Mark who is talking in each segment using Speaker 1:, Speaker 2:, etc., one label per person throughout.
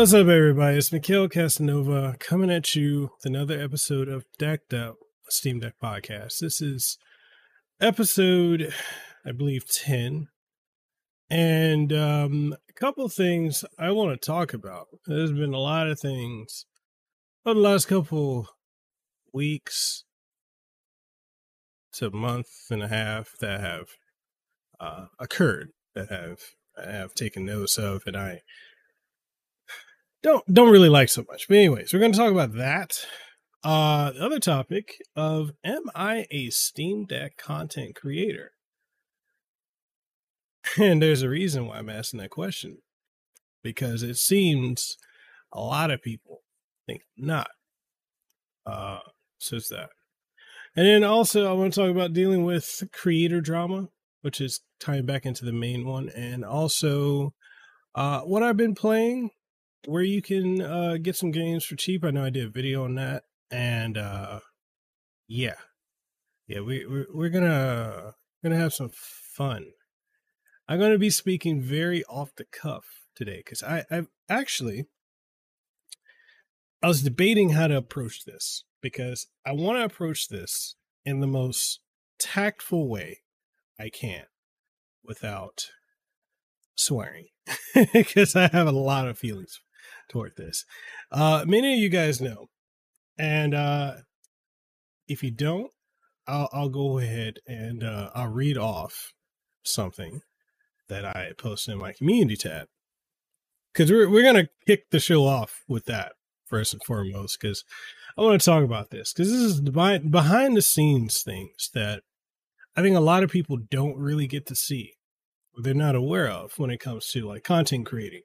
Speaker 1: What's up, everybody? It's Mekel Kasanova coming at you with another episode of Decked Up, Steam Deck podcast. This is episode, I believe, 10. And um, a couple things I want to talk about. There's been a lot of things over the last couple weeks to month and a half that have uh, occurred that have I have taken notice of, and I don't don't really like so much. But anyways, we're going to talk about that. Uh, the other topic of am I a Steam Deck content creator? And there's a reason why I'm asking that question because it seems a lot of people think not. Uh, so it's that. And then also, I want to talk about dealing with creator drama, which is tying back into the main one, and also uh, what I've been playing, where you can uh, get some games for cheap. I know I did a video on that, and uh, yeah, yeah, we we're, we're gonna gonna have some fun. I'm gonna be speaking very off the cuff today because I I've actually I was debating how to approach this because I want to approach this in the most tactful way I can without swearing because I have a lot of feelings toward this. Uh, many of you guys know, and uh, if you don't, I'll, I'll go ahead and uh, I'll read off something that I posted in my community tab because we're we're gonna kick the show off with that first and foremost because I want to talk about this because this is behind behind the scenes things that I think a lot of people don't really get to see they're not aware of when it comes to like content creating.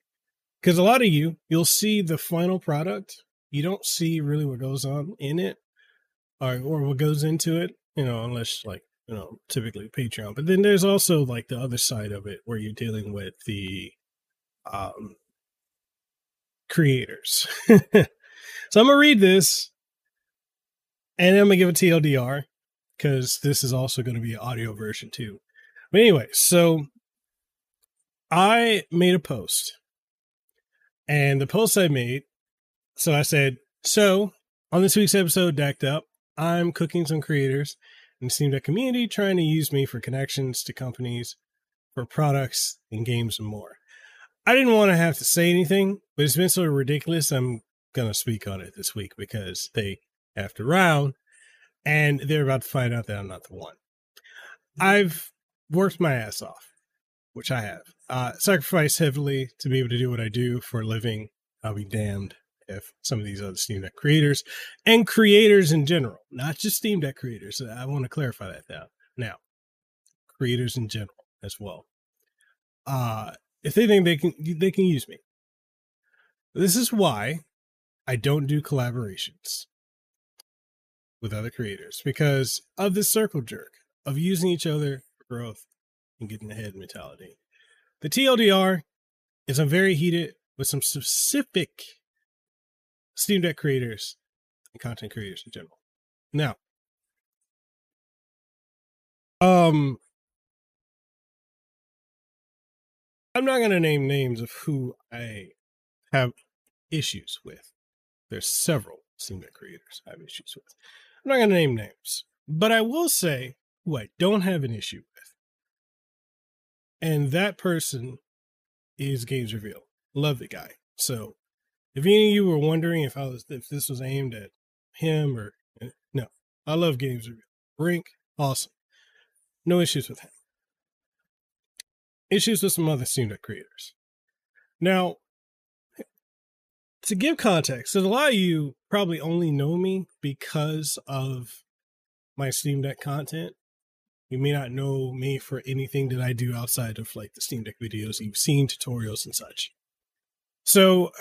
Speaker 1: Because a lot of you, you'll see the final product, you don't see really what goes on in it or or what goes into it, you know, unless like you know typically Patreon. But then there's also like the other side of it where you're dealing with the um creators. so I'm gonna read this and I'm gonna give a TLDR because this is also going to be an audio version too. But anyway, so I made a post, and the post I made, so I said, so on this week's episode, decked up, I'm cooking some creators and Steam Deck community trying to use me for connections to companies for products and games and more. I didn't want to have to say anything, but it's been so ridiculous. I'm going to speak on it this week because they after round, and they're about to find out that I'm not the one. I've worked my ass off, which I have. Uh, sacrificed heavily to be able to do what I do for a living. I'll be damned if some of these other Steam Deck creators and creators in general, not just Steam Deck creators. I want to clarify that now. Now, creators in general as well. Uh, if they think they can, they can use me. This is why I don't do collaborations with other creators because of this circle jerk of using each other for growth and getting ahead mentality. The TLDR is I'm very heated with some specific Steam Deck creators and content creators in general. Now, um, I'm not going to name names of who I have issues with. There's several Steam Deck creators I have issues with. I'm not going to name names, but I will say who I don't have an issue with. And that person is Games Reveal. Love the guy. So if any of you were wondering if I was if this was aimed at him or eh, no, I love Games Reveal. Brink, awesome. No issues with him. Issues with some other Steam Deck creators. Now, to give context, because a lot of you probably only know me because of my Steam Deck content. You may not know me for anything that I do outside of like the Steam Deck videos. You've seen tutorials and such. So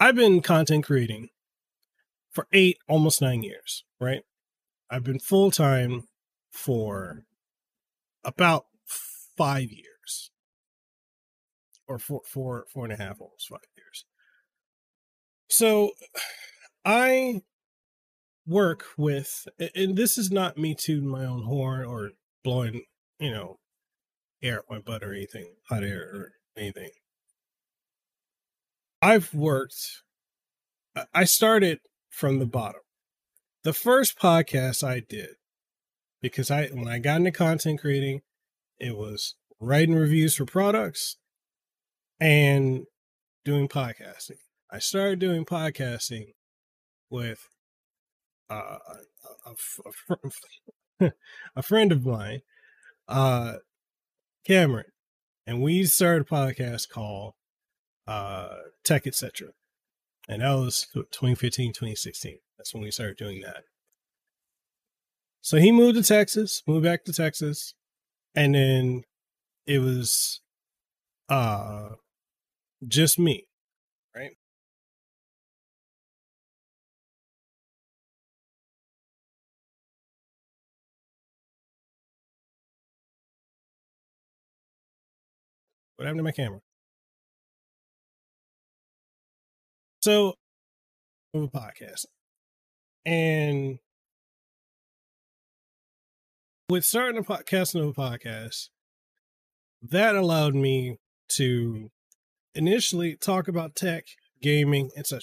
Speaker 1: I've been content creating for eight, almost nine years, right? I've been full time for about five years or four, four, four and a half, almost five years. So I work with, and this is not me tooting my own horn or blowing, you know, air at my butt or anything, hot air or anything. I've worked, I started from the bottom. The first podcast I did, because I, when I got into content creating, it was writing reviews for products and doing podcasting. I started doing podcasting with a, a, a, a, friend of mine, uh, Cameron, and we started a podcast called uh, Tech Etc. And that was 2015, 2016. That's when we started doing that. So he moved to Texas, moved back to Texas, and then it was uh just me, What happened to my camera? So, a podcast, and with starting a podcast and a podcast, that allowed me to initially talk about tech, gaming, etc.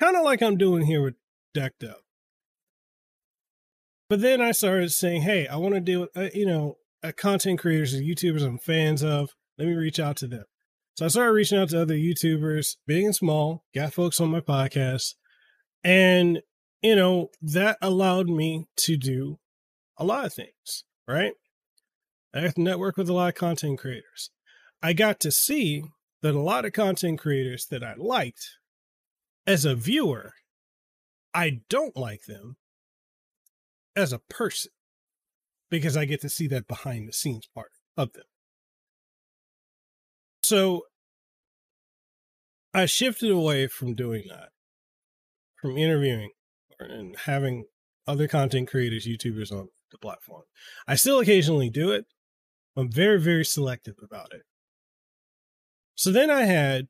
Speaker 1: Kind of like I'm doing here with Decked Up. But then I started saying, hey, I want to deal with, uh, you know, uh, content creators and YouTubers I'm fans of. Let me reach out to them. So I started reaching out to other YouTubers, big and small, got folks on my podcast. And, you know, that allowed me to do a lot of things, right? I got to network with a lot of content creators. I got to see that a lot of content creators that I liked as a viewer, I don't like them as a person because I get to see that behind the scenes part of them. So I shifted away from doing that, from interviewing and having other content creators, YouTubers on the platform. I still occasionally do it. I'm very, very selective about it. So then I had,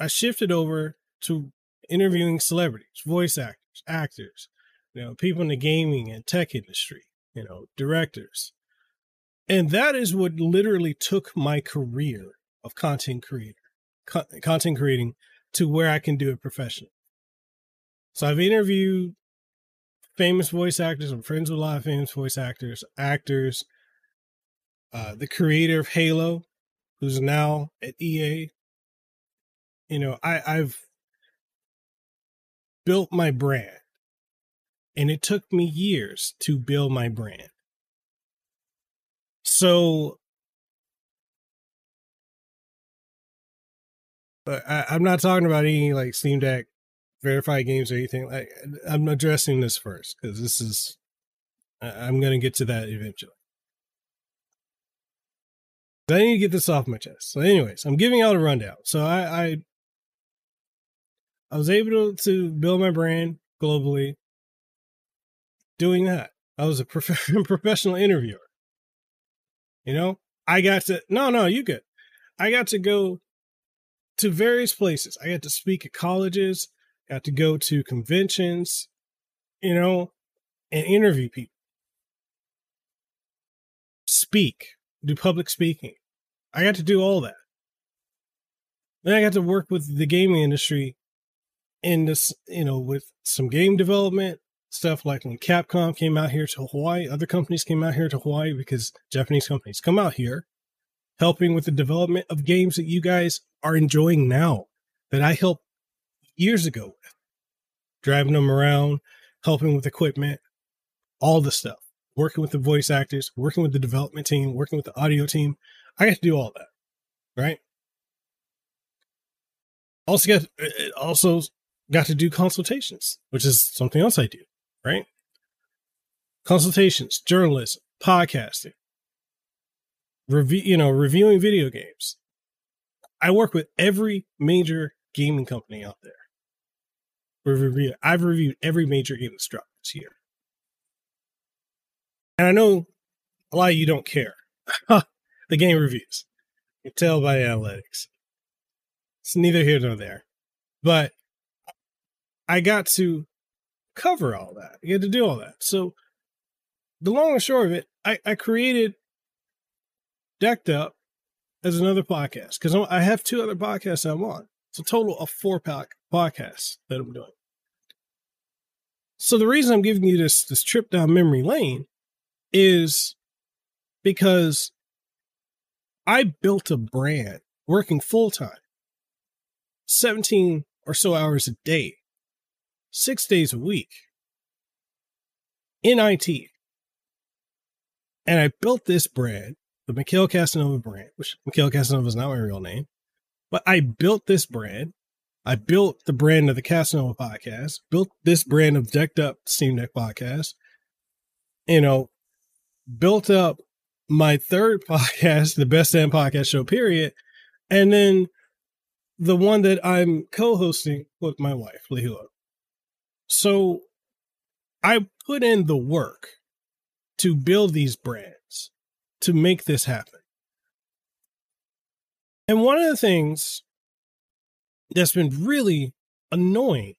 Speaker 1: I shifted over to interviewing celebrities, voice actors, actors, you know, people in the gaming and tech industry, you know, directors. And that is what literally took my career of content creator, co- content creating to where I can do it professionally. So I've interviewed famous voice actors. I'm friends with a lot of famous voice actors, actors. Uh, the creator of Halo, who's now at EA. You know, I, I've built my brand, and it took me years to build my brand. So, I, I'm not talking about any like Steam Deck verified games or anything. Like I'm addressing this first because this is I'm going to get to that eventually. I need to get this off my chest. So, anyways, I'm giving out a rundown. So I I, I was able to, to build my brand globally doing that. I was a prof- professional interviewer. You know, I got to no, no, you good. I got to go to various places. I got to speak at colleges, got to go to conventions, you know, and interview people. Speak, do public speaking. I got to do all that. Then I got to work with the gaming industry in this, you know, with some game development stuff like when Capcom came out here to Hawaii, other companies came out here to Hawaii because Japanese companies come out here helping with the development of games that you guys are enjoying now that I helped years ago with. Driving them around, helping with equipment, all the stuff. Working with the voice actors, working with the development team, working with the audio team. I got to do all that. Right? Also got uh, uh, also got to do consultations, which is something else I do, right? Consultations, journalism, podcasting, review, you know, reviewing video games. I work with every major gaming company out there. I've reviewed every major game that's dropped this year. And I know a lot of you don't care. the game reviews. You can tell by analytics. It's neither here nor there. But I got to cover all that. You had to do all that. So the long and short of it, I, I created Decked Up as another podcast because I have two other podcasts I'm on. It's a total of four pack podcasts that I'm doing. So the reason I'm giving you this this trip down memory lane is because I built a brand working full time, 17 or so hours a day, six days a week in IT. And I built this brand, the Mekel Kasanova brand, which Mekel Kasanova is not my real name, but I built this brand. I built the brand of the Kasanova podcast, built this brand of Decked Up Steam Deck podcast, you know, built up my third podcast, the Best Damn Podcast Show, period. And then the one that I'm co hosting with my wife, Lehua. So I put in the work to build these brands to make this happen. And one of the things that's been really annoying,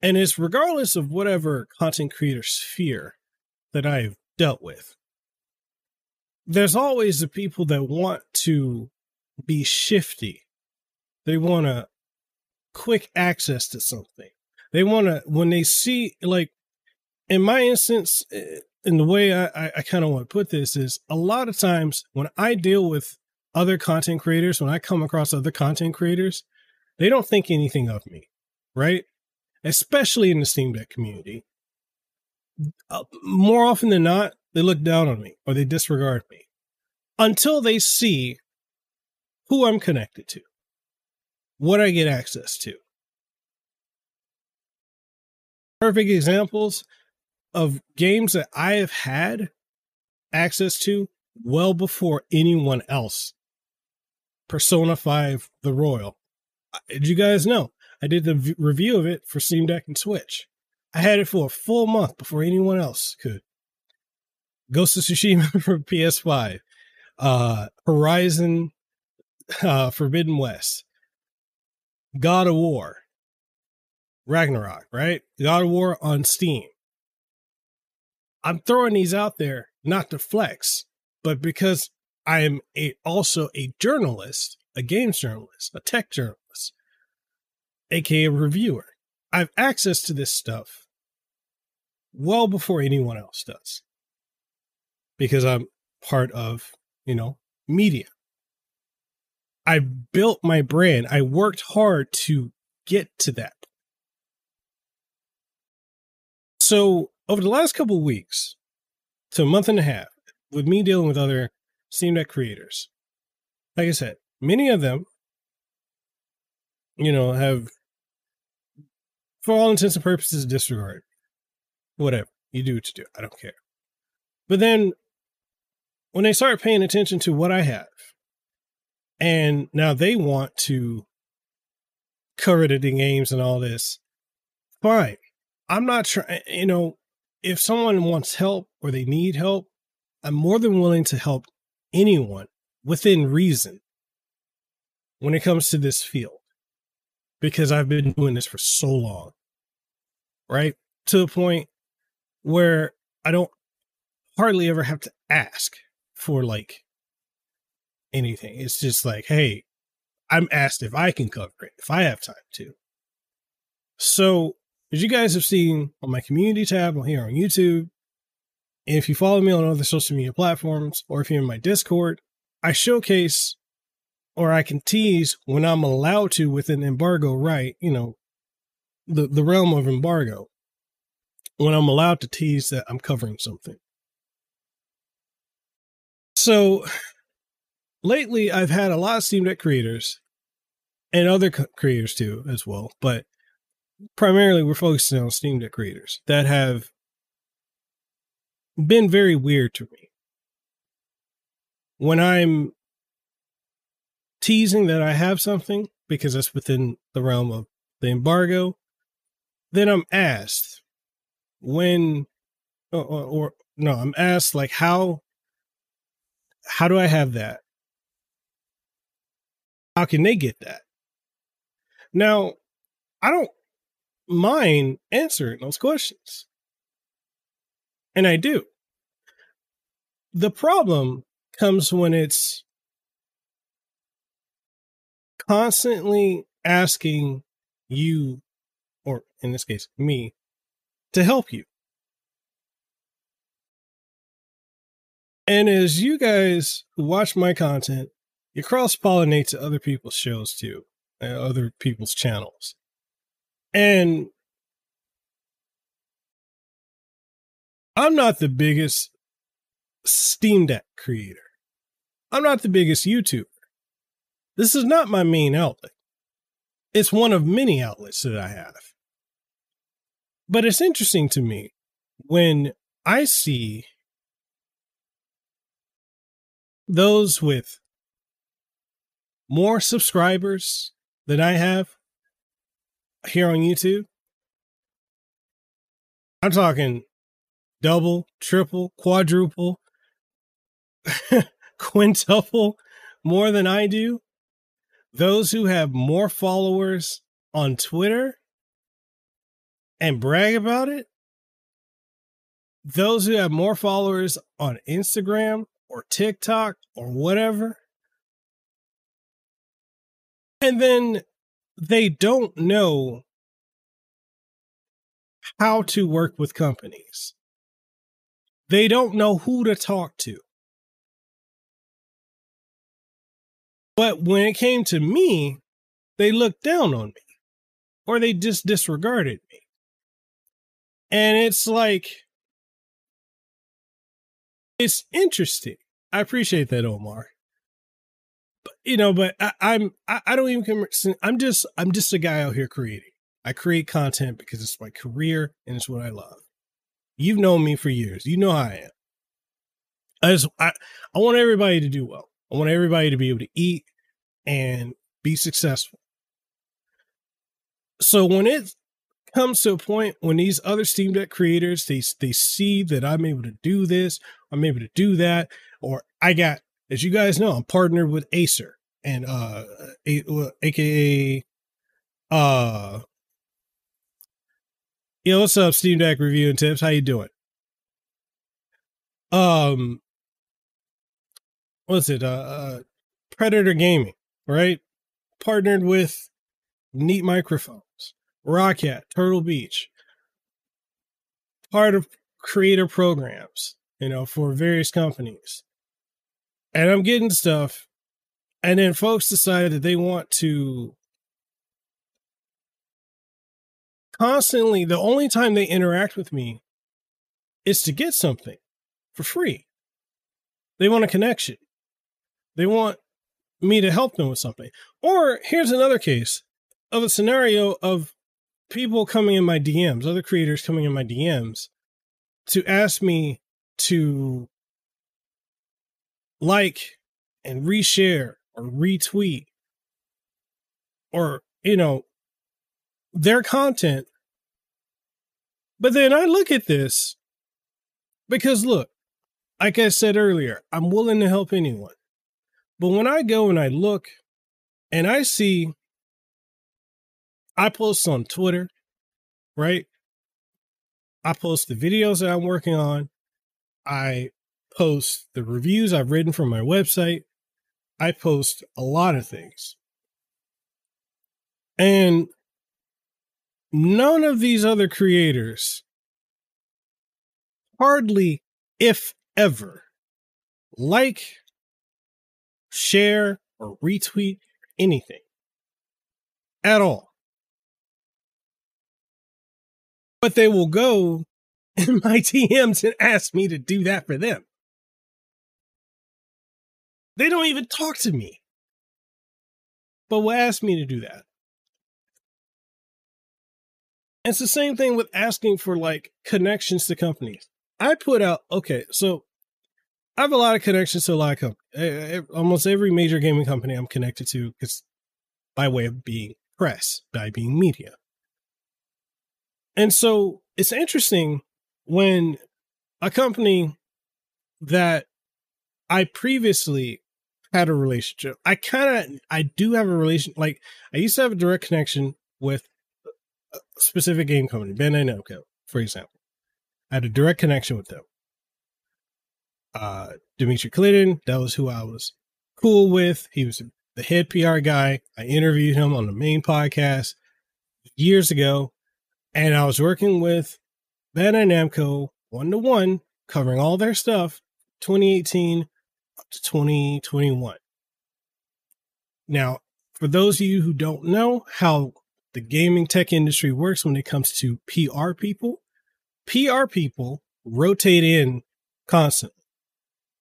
Speaker 1: and it's regardless of whatever content creator sphere that I've dealt with, there's always the people that want to be shifty. They want a quick access to something. They want to, when they see, like, in my instance, eh, in the way I, I, I kind of want to put this is a lot of times when I deal with other content creators, when I come across other content creators, they don't think anything of me, right? Especially in the Steam Deck community. Uh, more often than not, they look down on me or they disregard me until they see who I'm connected to, what I get access to. Perfect examples of games that I have had access to well before anyone else. Persona 5 The Royal. Did you guys know? I did the v- review of it for Steam Deck and Switch. I had it for a full month before anyone else could. Ghost of Tsushima for PS5. Uh, Horizon uh, Forbidden West. God of War. Ragnarok, right? God of War on Steam. I'm throwing these out there not to flex, but because I am a, also a journalist, a games journalist, a tech journalist, aka a reviewer. I have access to this stuff well before anyone else does because I'm part of, you know, media. I built my brand. I worked hard to get to that. So over the last couple weeks to a month and a half, with me dealing with other Steam Deck creators, like I said, many of them, you know, have, for all intents and purposes, disregard. Whatever. You do what you do. I don't care. But then when they start paying attention to what I have, and now they want to cover the games and all this, fine. I'm not sure, eh, you know, if someone wants help or they need help, I'm more than willing to help anyone within reason when it comes to this field because I've been doing this for so long, right? To the point where I don't hardly ever have to ask for like anything. It's just like, hey, I'm asked if I can cover it, if I have time to. So as you guys have seen on my community tab on here on YouTube, if you follow me on other social media platforms, or if you're in my Discord, I showcase or I can tease when I'm allowed to within embargo right, you know, the, the realm of embargo, when I'm allowed to tease that I'm covering something. So lately, I've had a lot of Steam Deck creators and other creators too, as well, but primarily we're focusing on Steam Deck creators that have been very weird to me. When I'm teasing that I have something because that's within the realm of the embargo, then I'm asked when or, or, or no, I'm asked like how how do I have that? How can they get that? Now, I don't mind answering those questions. And I do. The problem comes when it's constantly asking you, or in this case, me, to help you. And as you guys who watch my content, you cross pollinate to other people's shows too, uh, other people's channels. And I'm not the biggest Steam Deck creator. I'm not the biggest YouTuber. This is not my main outlet. It's one of many outlets that I have. But it's interesting to me when I see those with more subscribers than I have here on YouTube. I'm talking double, triple, quadruple, quintuple more than I do. Those who have more followers on Twitter and brag about it. Those who have more followers on Instagram or TikTok or whatever. And then they don't know how to work with companies. They don't know who to talk to. But when it came to me, they looked down on me or they just disregarded me. And it's like, it's interesting. I appreciate that, Omar. You know, but I, I'm, I, I don't even, I'm just, I'm just a guy out here creating. I create content because it's my career and it's what I love. You've known me for years. You know how I am. I just I, I want everybody to do well. I want everybody to be able to eat and be successful. So when it comes to a point when these other Steam Deck creators they they see that I'm able to do this, I'm able to do that, or I got, as you guys know, I'm partnered with Acer and uh, aka uh Yo, what's up, Steam Deck review and tips? How you doing? Um, what's it? Uh, uh Predator Gaming, right? Partnered with Neat Microphones, Roccat, Turtle Beach, part of creator programs, you know, for various companies. And I'm getting stuff, and then folks decided that they want to constantly, the only time they interact with me is to get something for free. They want a connection. They want me to help them with something. Or here's another case of a scenario of people coming in my DMs, other creators coming in my DMs to ask me to like and reshare or retweet or, you know, their content but then I look at this because look, like I said earlier, I'm willing to help anyone. But when I go and I look and I see, I post on Twitter, right? I post the videos that I'm working on. I post the reviews I've written from my website. I post a lot of things. And none of these other creators hardly, if ever, like, share, or retweet anything at all. But they will go in my DMs and ask me to do that for them. They don't even talk to me, but will ask me to do that. It's the same thing with asking for like connections to companies. I put out, okay, so I have a lot of connections to a lot of companies. Almost every major gaming company I'm connected to is by way of being press, by being media. And so it's interesting when a company that I previously had a relationship, I kind of, I do have a relation, like I used to have a direct connection with specific game company, Ben. Bandai Namco, for example. I had a direct connection with them. Uh, Dimitri Clinton, that was who I was cool with. He was the head PR guy. I interviewed him on the main podcast years ago, and I was working with Ben Bandai Namco one to one, covering all their stuff, 2018 up to 2021. Now, for those of you who don't know how the gaming tech industry works when it comes to PR people, PR people rotate in constantly.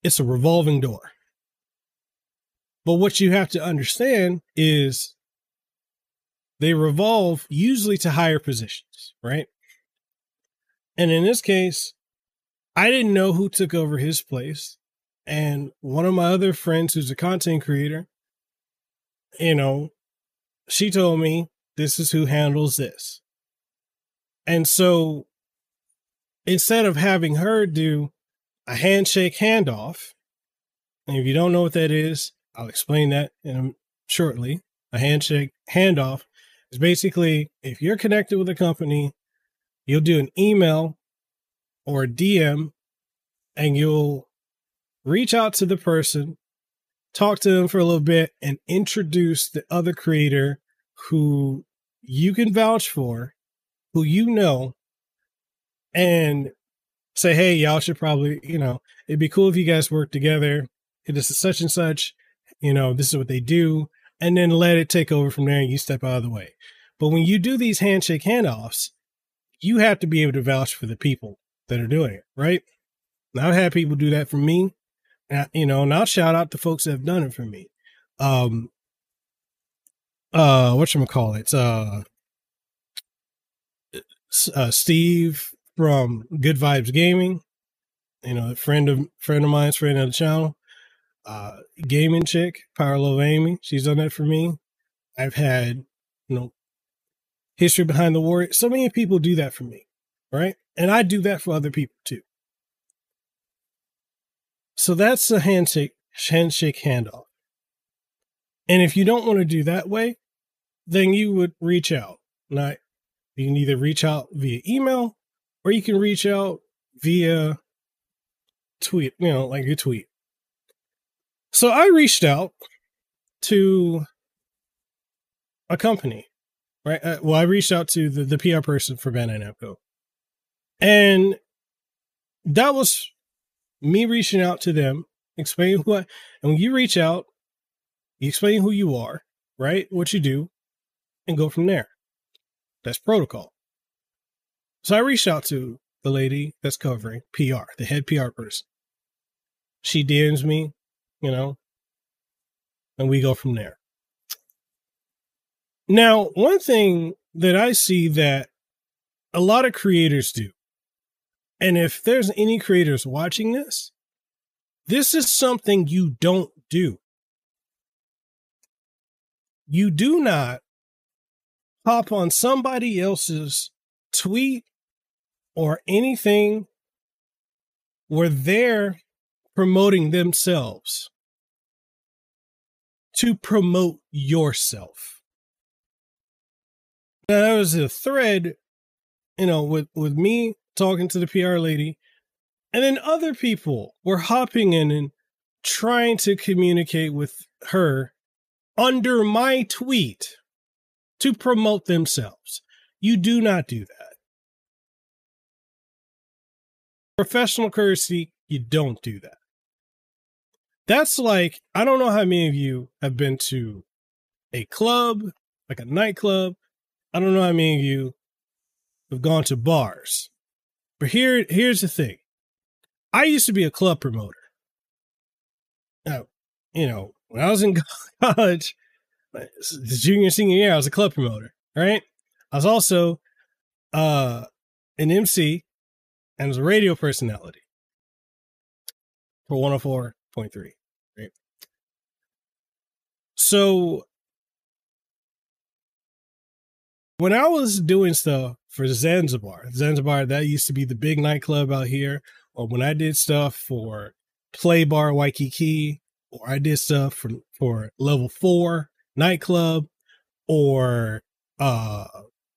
Speaker 1: It's a revolving door. But what you have to understand is they revolve usually to higher positions, right? And in this case, I didn't know who took over his place. And one of my other friends who's a content creator, you know, she told me this is who handles this. And so instead of having her do a handshake handoff, and if you don't know what that is, I'll explain that in shortly. A handshake handoff is basically if you're connected with a company, you'll do an email or a DM and you'll reach out to the person, talk to them for a little bit, and introduce the other creator who you can vouch for, who you know, and say, hey, y'all should probably, you know, it'd be cool if you guys work together. This is such and such you know, this is what they do, and then let it take over from there and you step out of the way. But when you do these handshake handoffs, you have to be able to vouch for the people that are doing it, right? And I've had people do that for me, you know, and I'll shout out to folks that have done it for me. Um, uh, what should call it? Uh, uh, Steve from Good Vibes Gaming, you know, a friend of friend of mine's friend of the channel uh, gaming chick, Power Love Amy. She's done that for me. I've had, you know, history behind the war. So many people do that for me, right? And I do that for other people too. So that's the handshake, handshake handoff. And if you don't want to do that way, then you would reach out. Not you can either reach out via email or you can reach out via tweet, you know, like a tweet. So I reached out to a company, right? Uh, well, I reached out to the, the PR person for Bandai Namco. And that was me reaching out to them, explaining what, and when you reach out, you explain who you are, right? What you do, and go from there. That's protocol. So I reached out to the lady that's covering PR, the head PR person. She DMs me, you know, and we go from there. Now, one thing that I see that a lot of creators do, and if there's any creators watching this, this is something you don't do. You do not hop on somebody else's tweet or anything where they're promoting themselves to promote yourself. Now, there was a thread, you know, with, with me talking to the PR lady, and then other people were hopping in and trying to communicate with her under my tweet to promote themselves. You do not do that. Professional courtesy, you don't do that. That's like, I don't know how many of you have been to a club, like a nightclub. I don't know how many of you have gone to bars. But here, here's the thing. I used to be a club promoter. Now, you know, when I was in college, the junior, senior year, I was a club promoter, right? I was also uh, an MC and was a radio personality for 104.3. right? So when I was doing stuff for Zanzibar, Zanzibar, that used to be the big nightclub out here, or when I did stuff for Play Bar Waikiki, or I did stuff for, for level four nightclub, or uh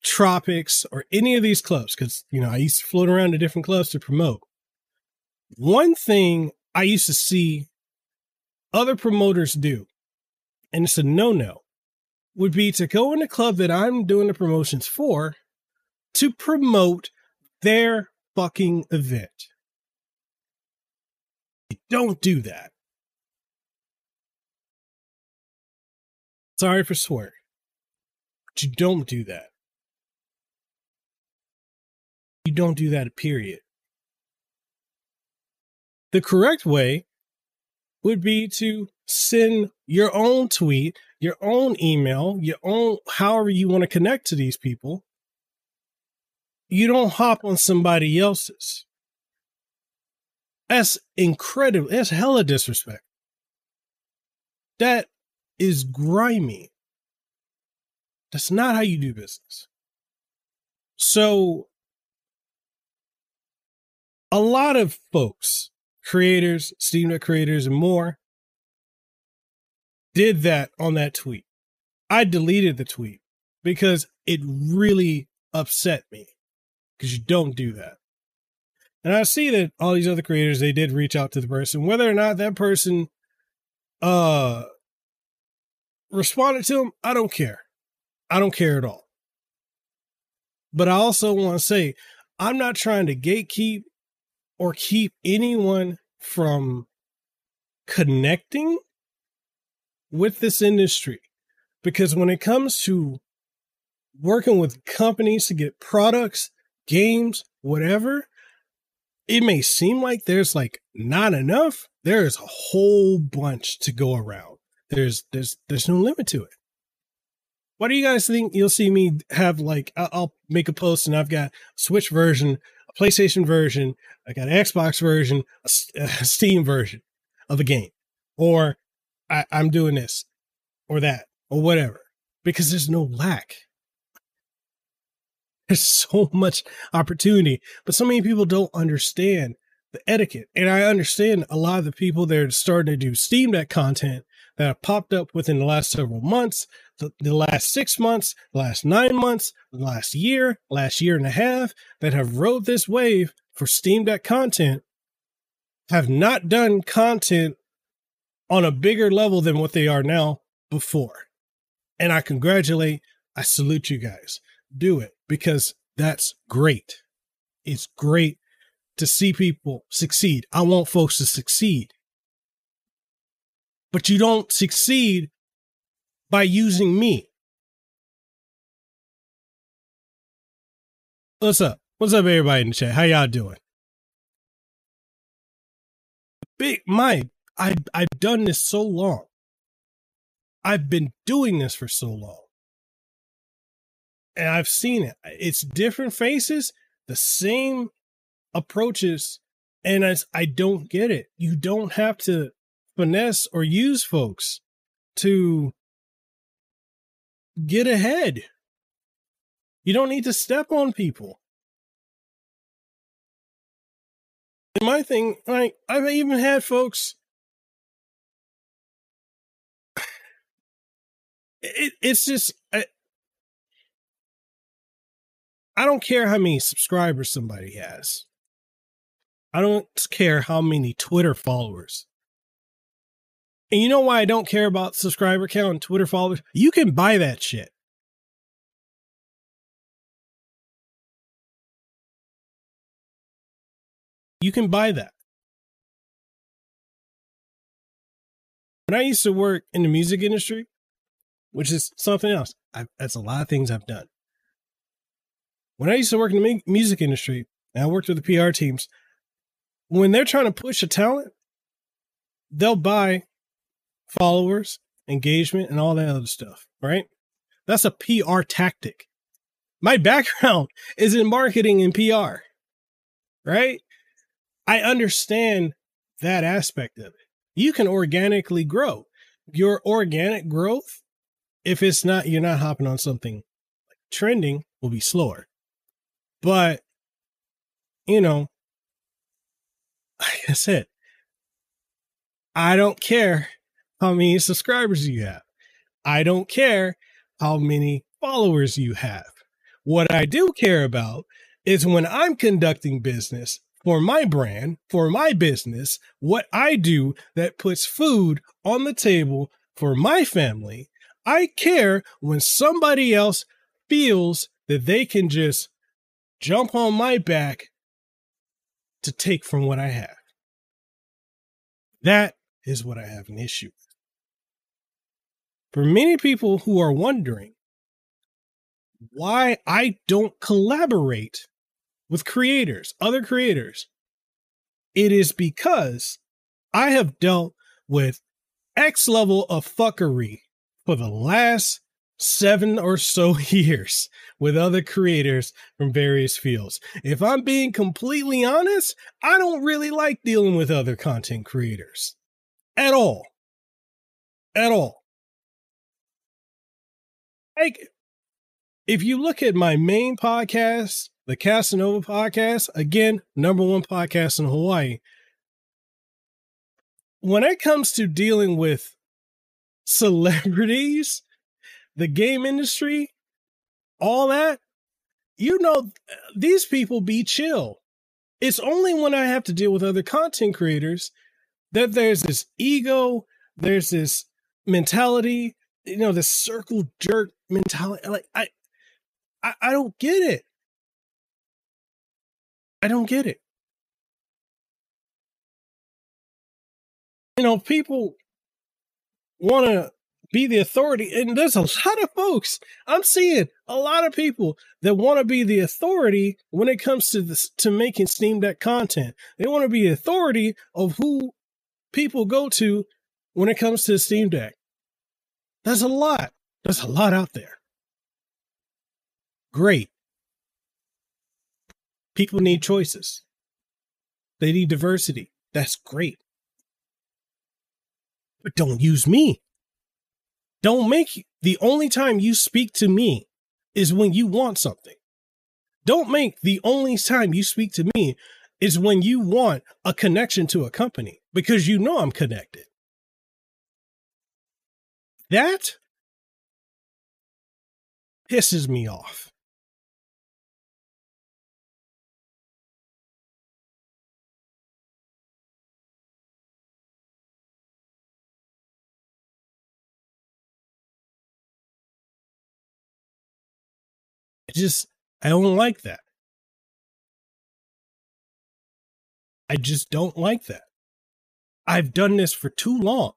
Speaker 1: Tropics, or any of these clubs, because you know, I used to float around to different clubs to promote. One thing I used to see other promoters do and it's a no no, would be to go in the club that I'm doing the promotions for to promote their fucking event. Don't do that. Sorry for swearing. But you don't do that. You don't do that, period. The correct way would be to send your own tweet, your own email, your own, however you want to connect to these people. You don't hop on somebody else's. That's incredible. That's hella disrespect. That is grimy. That's not how you do business. So, a lot of folks, creators, Steam creators, and more, did that on that tweet. I deleted the tweet because it really upset me because you don't do that. And I see that all these other creators, they did reach out to the person, whether or not that person uh responded to them, I don't care. I don't care at all. But I also want to say, I'm not trying to gatekeep or keep anyone from connecting with this industry. Because when it comes to working with companies to get products, games, whatever, it may seem like there's like not enough. There's a whole bunch to go around. There's there's there's no limit to it. What do you guys think? You'll see me have like I'll make a post and I've got Switch version, a PlayStation version, I got an Xbox version, a, Steam version of a game, or I, I'm doing this or that or whatever because there's no lack. There's so much opportunity, but so many people don't understand the etiquette. And I understand a lot of the people that are starting to do Steam Deck content that have popped up within the last several months, the, the last six months, the last nine months, the last year, last year and a half that have rode this wave for Steam Deck content have not done content on a bigger level than what they are now before. And I congratulate, I salute you guys. Do it because that's great. It's great to see people succeed. I want folks to succeed. But you don't succeed by using me. What's up? What's up, everybody in the chat? How y'all doing? Big Mike, I I've done this so long. I've been doing this for so long. And I've seen it. It's different faces, the same approaches, and I, I don't get it. You don't have to finesse or use folks to get ahead. You don't need to step on people. And my thing, like I've even had folks it, it's just I, I don't care how many subscribers somebody has. I don't care how many Twitter followers. And you know why I don't care about subscriber count and Twitter followers? You can buy that shit. You can buy that. When I used to work in the music industry, which is something else, I've, that's a lot of things I've done. When I used to work in the music industry, and I worked with the PR teams, when they're trying to push a talent, they'll buy followers, engagement, and all that other stuff, right? That's a PR tactic. My background is in marketing and PR, right? I understand that aspect of it. You can organically grow. Your organic growth, if it's not, you're not hopping on something trending, will be slower. But, you know, like I said, I don't care how many subscribers you have. I don't care how many followers you have. What I do care about is when I'm conducting business for my brand, for my business, what I do that puts food on the table for my family. I care when somebody else feels that they can just jump on my back to take from what I have. That is what I have an issue with. For many people who are wondering why I don't collaborate with creators, other creators, it is because I have dealt with X level of fuckery for the last seven or so years with other creators from various fields. If I'm being completely honest, I don't really like dealing with other content creators at all. At all. Like, if you look at my main podcast, the Kasanova podcast, again, number one podcast in Hawaii. When it comes to dealing with celebrities, the game industry, all that, you know, these people be chill. It's only when I have to deal with other content creators that there's this ego, there's this mentality, you know, this circle jerk mentality. Like I, I, I don't get it. I don't get it. You know, people want to be the authority. And there's a lot of folks I'm seeing a lot of people that want to be the authority when it comes to this to making Steam Deck content. They want to be the authority of who people go to when it comes to Steam Deck. There's a lot. There's a lot out there. Great. People need choices. They need diversity. That's great. But don't use me. Don't make the only time you speak to me is when you want something. Don't make the only time you speak to me is when you want a connection to a company because you know I'm connected. That pisses me off. I just, I don't like that. I just don't like that. I've done this for too long.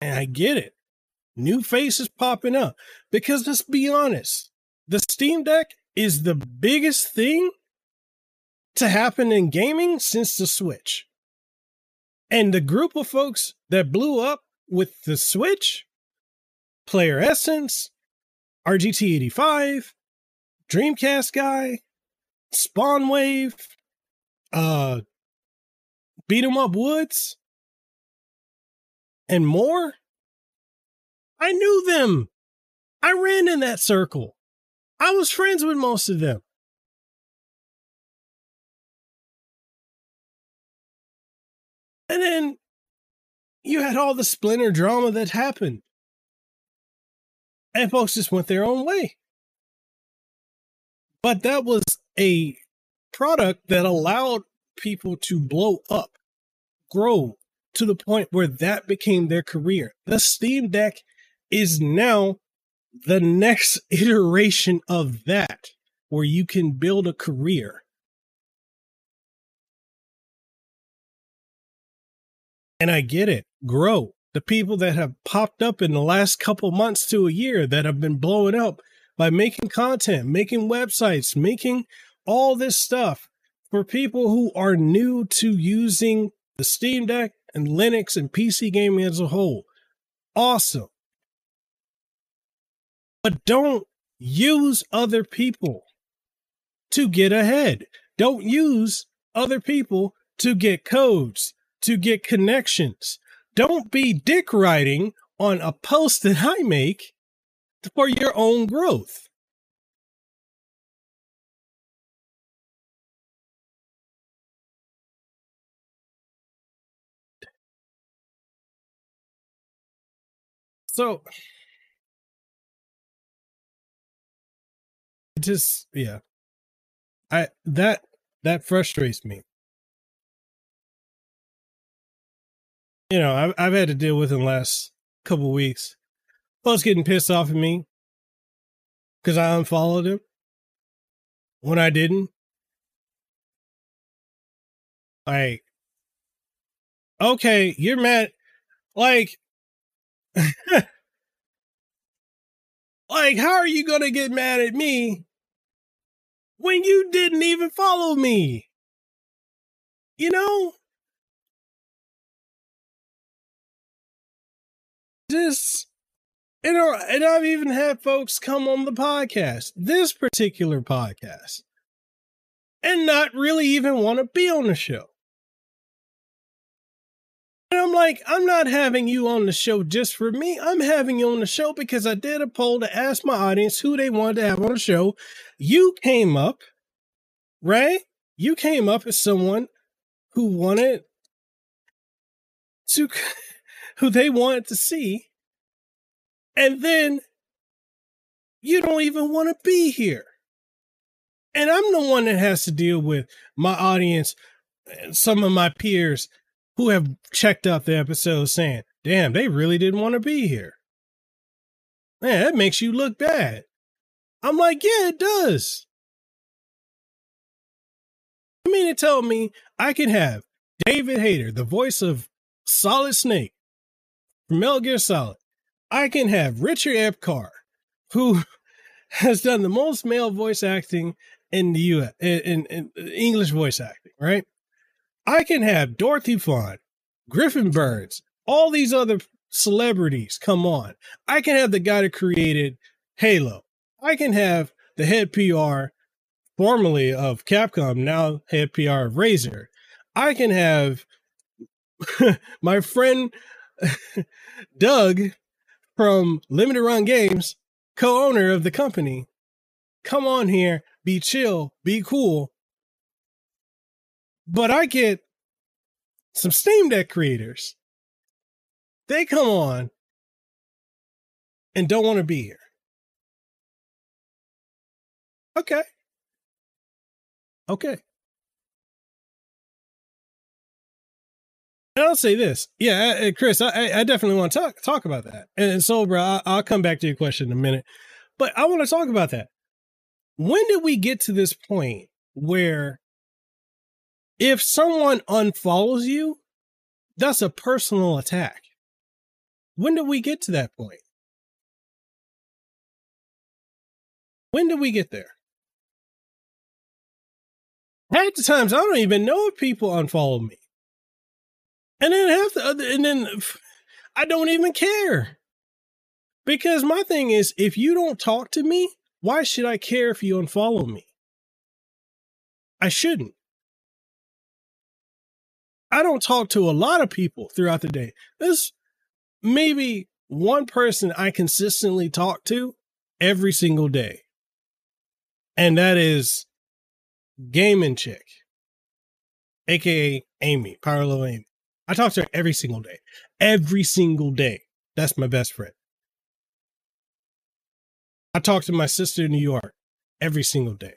Speaker 1: And I get it. New faces popping up. Because let's be honest, the Steam Deck is the biggest thing to happen in gaming since the Switch. And the group of folks that blew up with the Switch Player Essence, RGT85, Dreamcast Guy, Spawn Wave, uh, Beat 'em Up Woods, and more. I knew them. I ran in that circle. I was friends with most of them. And then you had all the splinter drama that happened and folks just went their own way. But that was a product that allowed people to blow up, grow to the point where that became their career. The Steam Deck is now the next iteration of that, where you can build a career. And I get it, grow the people that have popped up in the last couple months to a year that have been blowing up by making content, making websites, making all this stuff for people who are new to using the Steam Deck and Linux and PC gaming as a whole. Awesome. But don't use other people to get ahead. Don't use other people to get codes, to get connections, don't be dick riding on a post that I make for your own growth. So just yeah. I that that frustrates me. You know, I've, I've had to deal with in the last couple weeks. Folks getting pissed off at me because I unfollowed him when I didn't. Like, okay, you're mad. Like, like, how are you going to get mad at me when you didn't even follow me? You know? You know, and I've even had folks come on the podcast, this particular podcast, and not really even want to be on the show. And I'm like, I'm not having you on the show just for me. I'm having you on the show because I did a poll to ask my audience who they wanted to have on the show. You came up, right? You came up as someone who wanted to, who they wanted to see. And then you don't even want to be here. And I'm the one that has to deal with my audience some of my peers who have checked out the episode saying, damn, they really didn't want to be here. Man, that makes you look bad. I'm like, yeah, it does. You mean to tell me I can have David Hayter, the voice of Solid Snake from Metal Gear Solid. I can have Richard Epcar, who has done the most male voice acting in the U.S. in, in, in English voice acting, right? I can have Dorothy Fahn, Griffin Burns, all these other celebrities come on. I can have the guy that created Halo. I can have the head PR formerly of Capcom, now head PR of Razer. I can have my friend Doug from Limited Run Games, co owner of the company, come on here, be chill, be cool, but I get some Steam Deck creators. They come on and don't want to be here. Okay. Okay. And I'll say this, yeah, Chris, I, I definitely want to talk talk about that. And so, bro, I'll come back to your question in a minute, but I want to talk about that. When did we get to this point where if someone unfollows you, that's a personal attack. When did we get to that point? When did we get there? Half the times I don't even know if people unfollow me. And then half the other, and then I don't even care. Because my thing is, if you don't talk to me, why should I care if you unfollow me? I shouldn't. I don't talk to a lot of people throughout the day. There's maybe one person I consistently talk to every single day. And that is Gaming Chick, aka Amy, Parallel Amy. I talk to her every single day. Every single day. That's my best friend. I talk to my sister in New York every single day.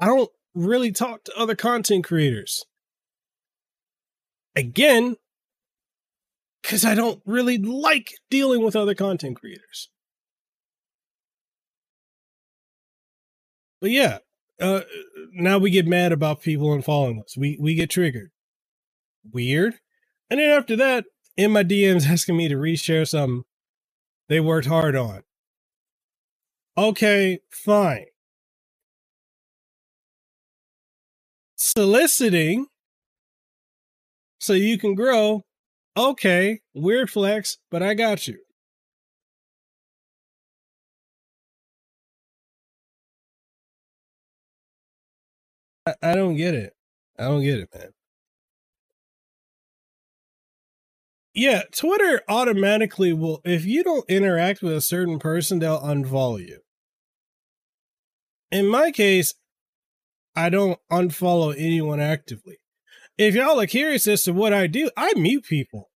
Speaker 1: I don't really talk to other content creators. Again, because I don't really like dealing with other content creators. But yeah, uh, now we get mad about people unfollowing us. We we get triggered. Weird. And then after that, in my DMs asking me to reshare something they worked hard on. Okay, fine. soliciting so you can grow. Okay, weird flex, but I got you. I, I don't get it. I don't get it, man. Yeah, Twitter automatically will, if you don't interact with a certain person, they'll unfollow you. In my case, I don't unfollow anyone actively. If y'all are curious as to what I do, I mute people.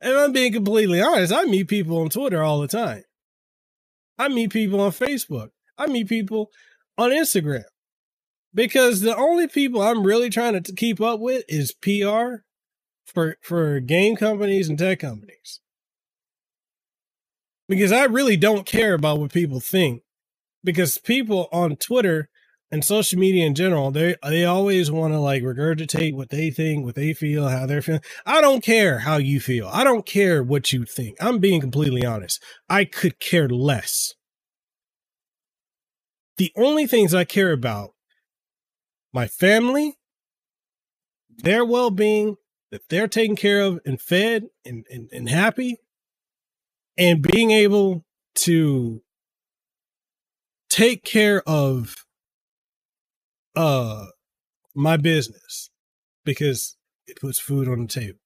Speaker 1: and I'm being completely honest, I meet people on Twitter all the time. I meet people on Facebook. I meet people on Instagram. because the only people I'm really trying to keep up with is PR for for game companies and tech companies. Because I really don't care about what people think. Because people on Twitter and social media in general, they they always want to like regurgitate what they think, what they feel, how they're feeling. I don't care how you feel. I don't care what you think. I'm being completely honest. I could care less. The only things I care about my family, their well being, that they're taken care of and fed and, and, and happy, and being able to take care of uh my business because it puts food on the table.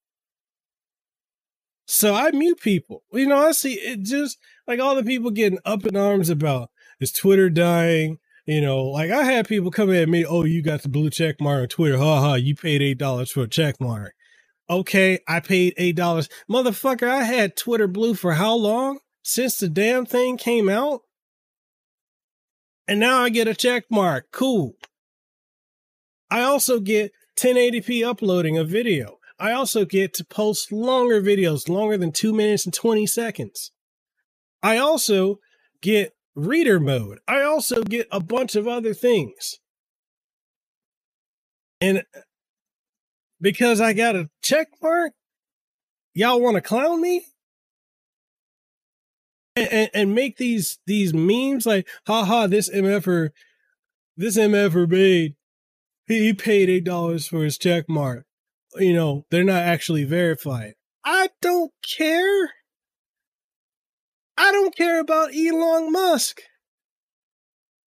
Speaker 1: So I mute people. You know, I see it just like all the people getting up in arms about is Twitter dying? You know, like I had people come at me, oh, you got the blue check mark on Twitter. Ha ha, you paid eight dollars for a check mark. Okay, I paid eight dollars. Motherfucker, I had Twitter blue for how long? Since the damn thing came out? And now I get a check mark. Cool. I also get 1080p uploading a video. I also get to post longer videos, longer than two minutes and 20 seconds. I also get reader mode. I also get a bunch of other things. And uh, because I got a check mark, y'all want to clown me? And, and, and, make these these memes like, haha, this MFer, this MFer made, he, he paid eight dollars for his check mark. You know, they're not actually verified. I don't care. I don't care about Elon Musk.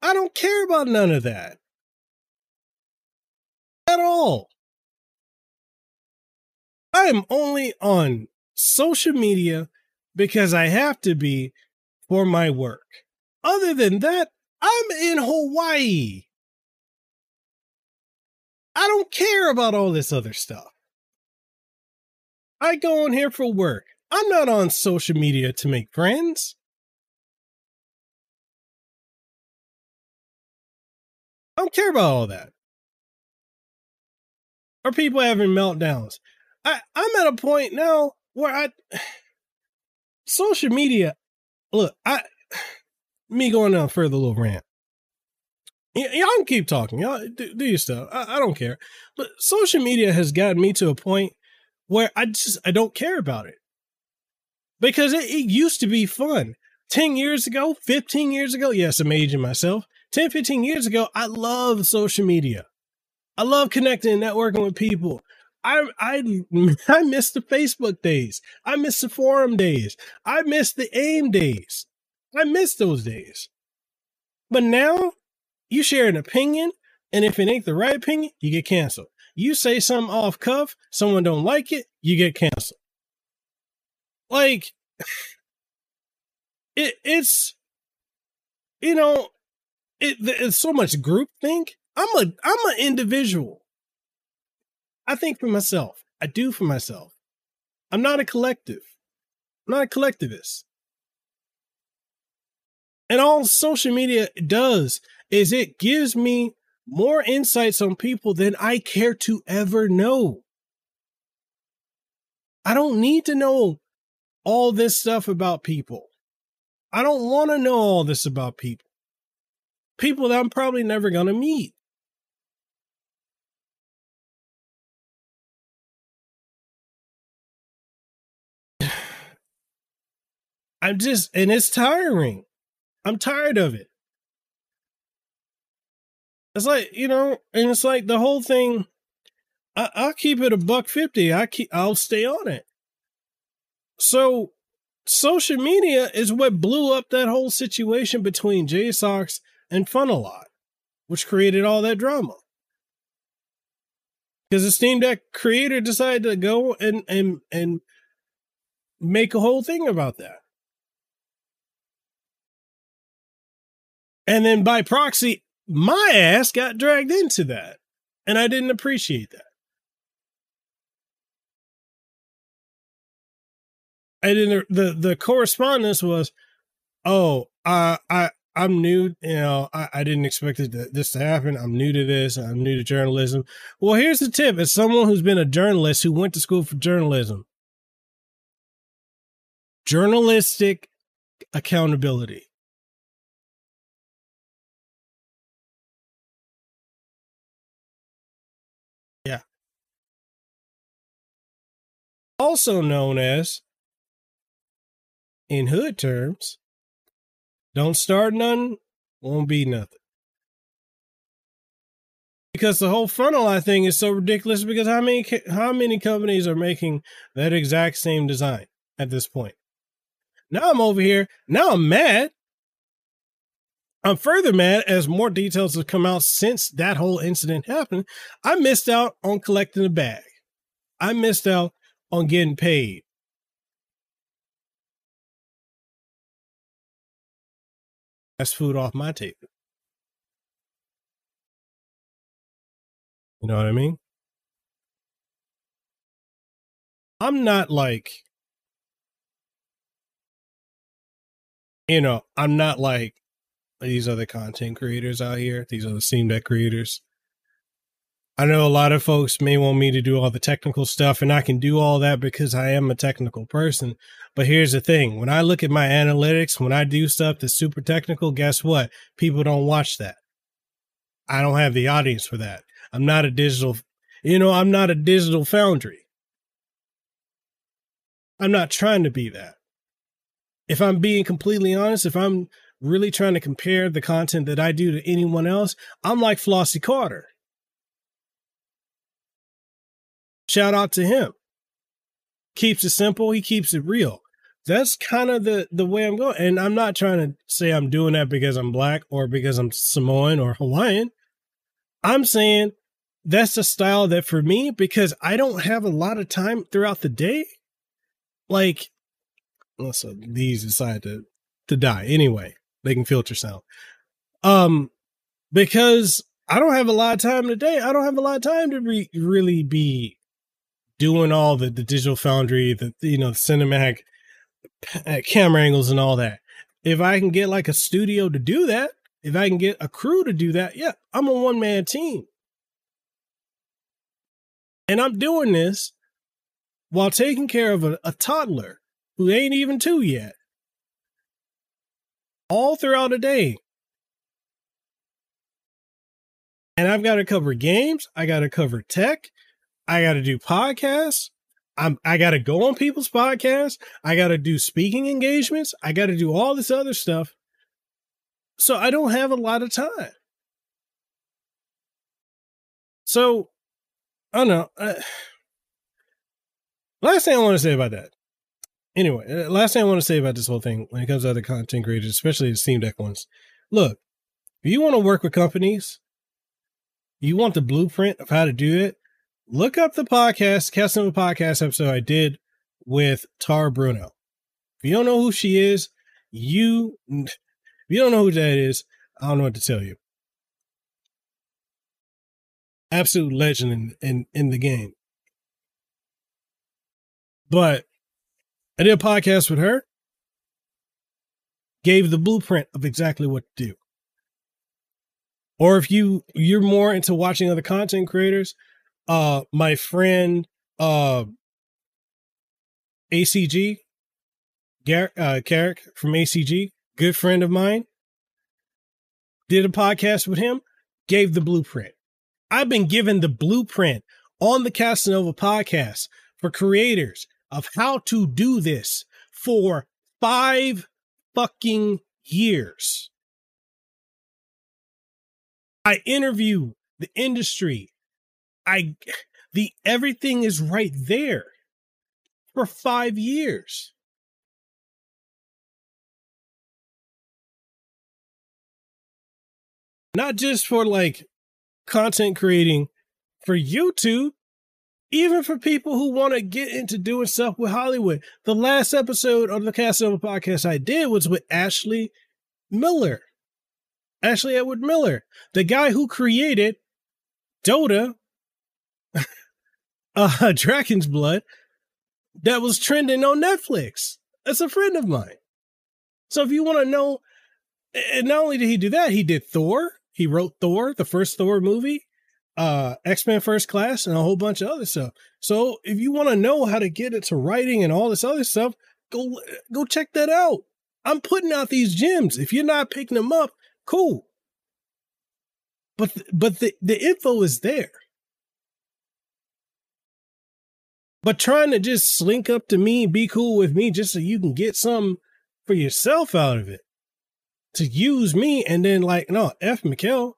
Speaker 1: I don't care about none of that. At all. I am only on social media because I have to be for my work. Other than that, I'm in Hawaii. I don't care about all this other stuff. I go on here for work. I'm not on social media to make friends. I don't care about all that. Or people having meltdowns. I, I'm at a point now where I social media look, I me going on further little rant. Y- y'all can keep talking. Y'all do, do your stuff. I, I don't care. But social media has gotten me to a point where I just I don't care about it because it, it used to be fun. 10 years ago, 15 years ago, yes, I'm aging myself. 10, 15 years ago, I loved social media. I love connecting and networking with people. I I I miss the Facebook days. I miss the forum days. I miss the AIM days. I miss those days. But now you share an opinion, and if it ain't the right opinion, you get canceled. You say something off cuff, someone don't like it, you get canceled. Like it, it's you know it, it's so much group think. I'm a I'm an individual. I think for myself. I do for myself. I'm not a collective. I'm not a collectivist. And all social media does is it gives me more insights on people than I care to ever know. I don't need to know all this stuff about people. I don't want to know all this about people. People that I'm probably never going to meet. I'm just, and it's tiring. I'm tired of it. It's like, you know, and it's like the whole thing. I, will keep it a buck fifty. I keep, I'll stay on it. So social media is what blew up that whole situation between JSAUX and Funalot, which created all that drama. Because the Steam Deck creator decided to go and and and make a whole thing about that. And then by proxy, my ass got dragged into that. And I didn't appreciate that. And then the, the, the correspondence was, oh, uh, I I'm new, you know, I, I didn't expect it this to happen. I'm new to this. I'm new to journalism. Well, here's the tip. As someone who's been a journalist who went to school for journalism, journalistic accountability. Yeah. Also known as, in hood terms, don't start nothing, won't be nothing. Because the whole frontal eye thing is so ridiculous. Because how many how many companies are making that exact same design at this point? Now I'm over here. Now I'm mad. I'm further mad as more details have come out since that whole incident happened. I missed out on collecting the bag. I missed out on getting paid. That's food off my table. You know what I mean? I'm not like, you know, I'm not like these other content creators out here, these other Steam Deck creators. I know a lot of folks may want me to do all the technical stuff, and I can do all that because I am a technical person. But here's the thing when I look at my analytics, when I do stuff that's super technical, guess what? People don't watch that. I don't have the audience for that. I'm not a digital, you know, I'm not a digital foundry. I'm not trying to be that. If I'm being completely honest, if I'm really trying to compare the content that I do to anyone else, I'm like Flossy Carter. Shout out to him. Keeps it simple. He keeps it real. That's kind of the the way I'm going. And I'm not trying to say I'm doing that because I'm black or because I'm Samoan or Hawaiian. I'm saying that's the style that for me, because I don't have a lot of time throughout the day. Like, so these decide to to die anyway. They can filter sound. Um, because I don't have a lot of time today. I don't have a lot of time to re- really be doing all the, the digital foundry, the you know, the cinematic uh, camera angles and all that. If I can get like a studio to do that, if I can get a crew to do that, yeah, I'm a one man team. And I'm doing this while taking care of a, a toddler who ain't even two yet. All throughout the day. And I've got to cover games, I got to cover tech, I got to do podcasts. I'm, I got to go on people's podcasts. I got to do speaking engagements. I got to do all this other stuff. So I don't have a lot of time. So I don't know. Uh, last thing I want to say about that. Anyway, uh, last thing I want to say about this whole thing when it comes to other content creators, especially the Steam Deck ones. Look, if you want to work with companies, you want the blueprint of how to do it, look up the podcast, Kasanova podcast episode I did with Tar Bruno. If you don't know who she is, you if you don't know who that is, I don't know what to tell you. Absolute legend in, in, in the game. But I did a podcast with her, gave the blueprint of exactly what to do. Or if you you're more into watching other content creators, uh my friend uh ACG Garrett uh Carrick from ACG, good friend of mine, did a podcast with him, gave the blueprint. I've been given the blueprint on the Kasanova podcast for creators of how to do this for five fucking years. I interview the industry I the everything is right there for 5 years. Not just for like content creating for YouTube, even for people who want to get into doing stuff with Hollywood. The last episode of the Kasanova podcast I did was with Ashley Miller. Ashley Edward Miller, the guy who created Dota uh, Dragon's Blood that was trending on Netflix. That's a friend of mine. So if you want to know And not only did he do that, he did Thor. He wrote Thor, the first Thor movie, uh, X Men First Class, and a whole bunch of other stuff. So if you want to know how to get it to writing and all this other stuff, go go check that out. I'm putting out these gems. If you're not picking them up, cool. But but the, the info is there. But trying to just slink up to me and be cool with me just so you can get some for yourself out of it. To use me and then like, no, F Mekel.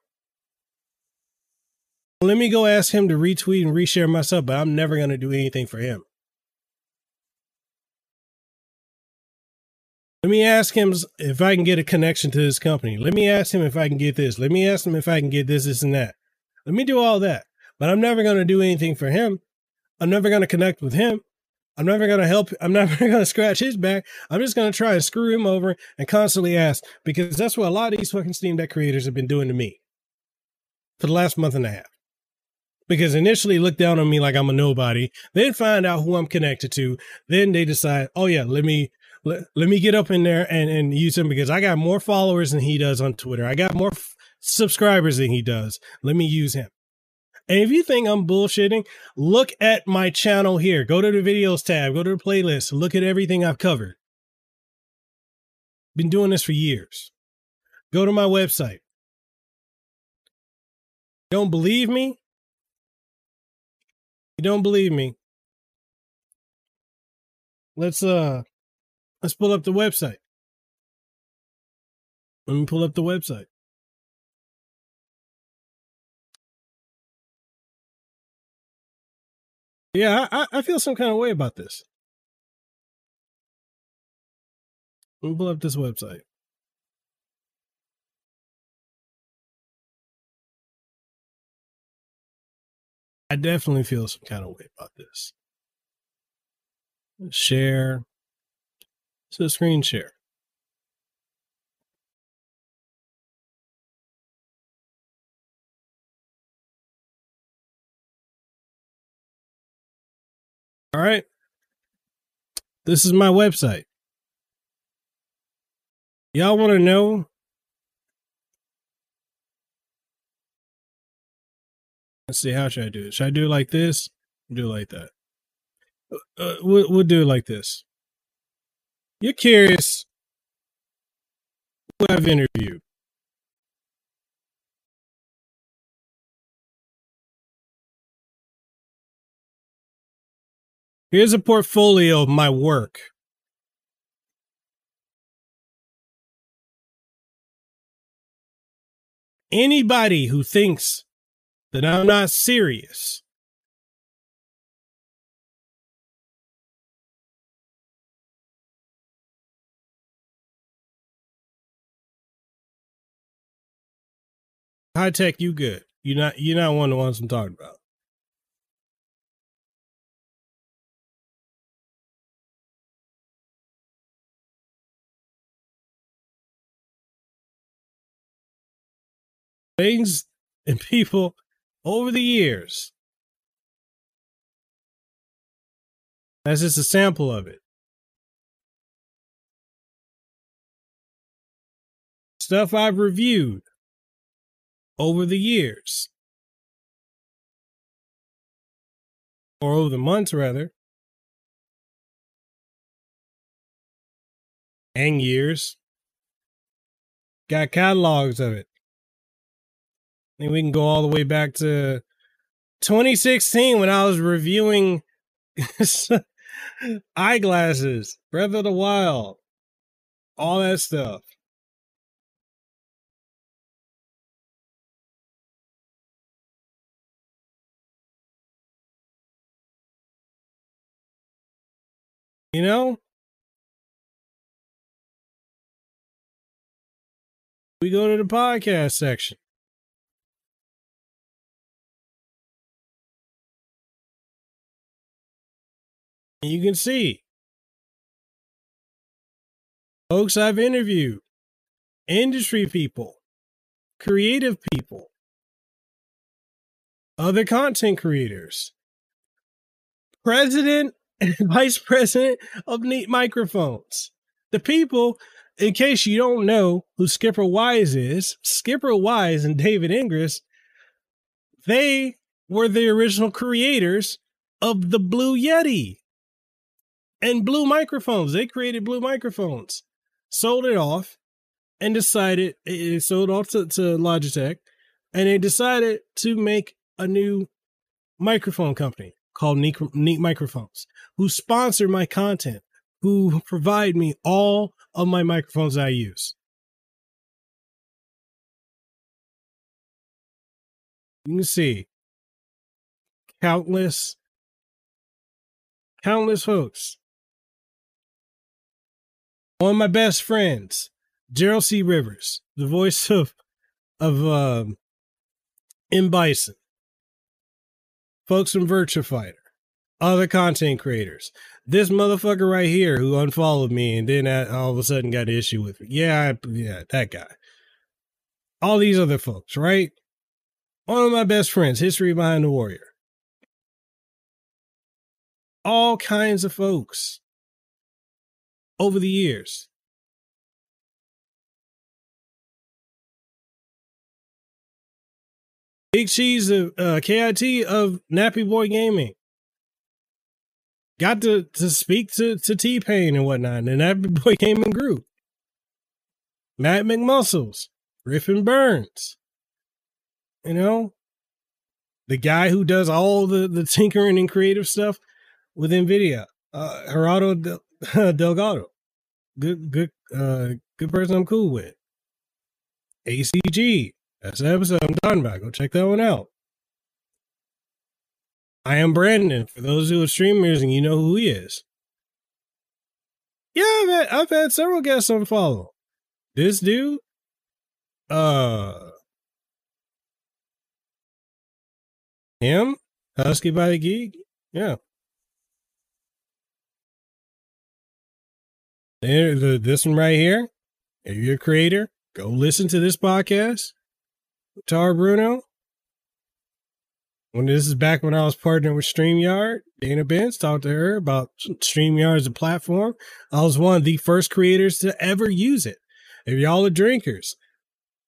Speaker 1: Let me go ask him to retweet and reshare myself, but I'm never gonna do anything for him. Let me ask him if I can get a connection to this company. Let me ask him if I can get this. Let me ask him if I can get this, this, and that. Let me do all that. But I'm never going to do anything for him. I'm never going to connect with him. I'm never going to help. I'm never going to scratch his back. I'm just going to try and screw him over and constantly ask because that's what a lot of these fucking Steam Deck creators have been doing to me for the last month and a half. Because initially look down on me like I'm a nobody, then find out who I'm connected to. Then they decide, oh yeah, let me let, let me get up in there and, and use him because I got more followers than he does on Twitter. I got more f- subscribers than he does. Let me use him. And if you think I'm bullshitting, look at my channel here. Go to the videos tab, go to the playlist, look at everything I've covered. Been doing this for years. Go to my website. Don't believe me? You don't believe me? Let's uh Let's pull up the website. Let me pull up the website. Yeah, I, I feel some kind of way about this. Let me pull up this website. I definitely feel some kind of way about this. Share. So screen share. All right. This is my website. Y'all want to know? Let's see. How should I do it? Should I do it like this? Do it like that. Uh, uh we'll, we'll do it like this. You're curious who I've interviewed. Here's a portfolio of my work. Anybody who thinks that I'm not serious high tech, you good. You're not you're not one of the ones I'm talking about. Things and people over the years. That's just a sample of it. Stuff I've reviewed over the years, or over the months, rather, and years. Got catalogs of it. And we can go all the way back to 2016 when I was reviewing eyeglasses, Breath of the Wild, all that stuff. You know? We go to the podcast section. You can see folks I've interviewed, industry people, creative people, other content creators, president and vice president of Neat Microphones. The people in case you don't know who Skipper Wise is, Skipper Wise and David Ingris, they were the original creators of the Blue Yeti and Blue microphones. They created Blue microphones, sold it off, and decided it sold off to, to Logitech, and they decided to make a new microphone company called Neat, Neat Microphones, who sponsor my content, who provide me all of my microphones I use. You can see countless, countless folks. One of my best friends, Gerald C. Rivers, the voice of of um, M Bison, folks from Virtua Fighter, other content creators. This motherfucker right here who unfollowed me and then all of a sudden got an issue with me. Yeah, I, yeah, that guy. All these other folks, right? One of my best friends, History Behind the Warrior. All kinds of folks over the years. Big Cheese of uh, KIT of Nappy Boy Gaming. Got to, to speak to, to T Pain and whatnot, and Nappy Boy Gaming group. Matt McMuscles, Griffin Burns. You know, the guy who does all the, the tinkering and creative stuff with NVIDIA, uh, Gerardo Delgado. Good, good, uh, good person I'm cool with. ACG, that's the episode I'm talking about. Go check that one out. I am Brandon. For those who are streamers and you know who he is. Yeah, I've had, I've had several guests on follow. This dude, uh, him, Husky by the Geek, yeah. The, this one right here. If you're a creator, go listen to this podcast. Tar Bruno. When this is back when I was partnering with StreamYard, Dana Benz talked to her about StreamYard as a platform. I was one of the first creators to ever use it. If y'all are drinkers,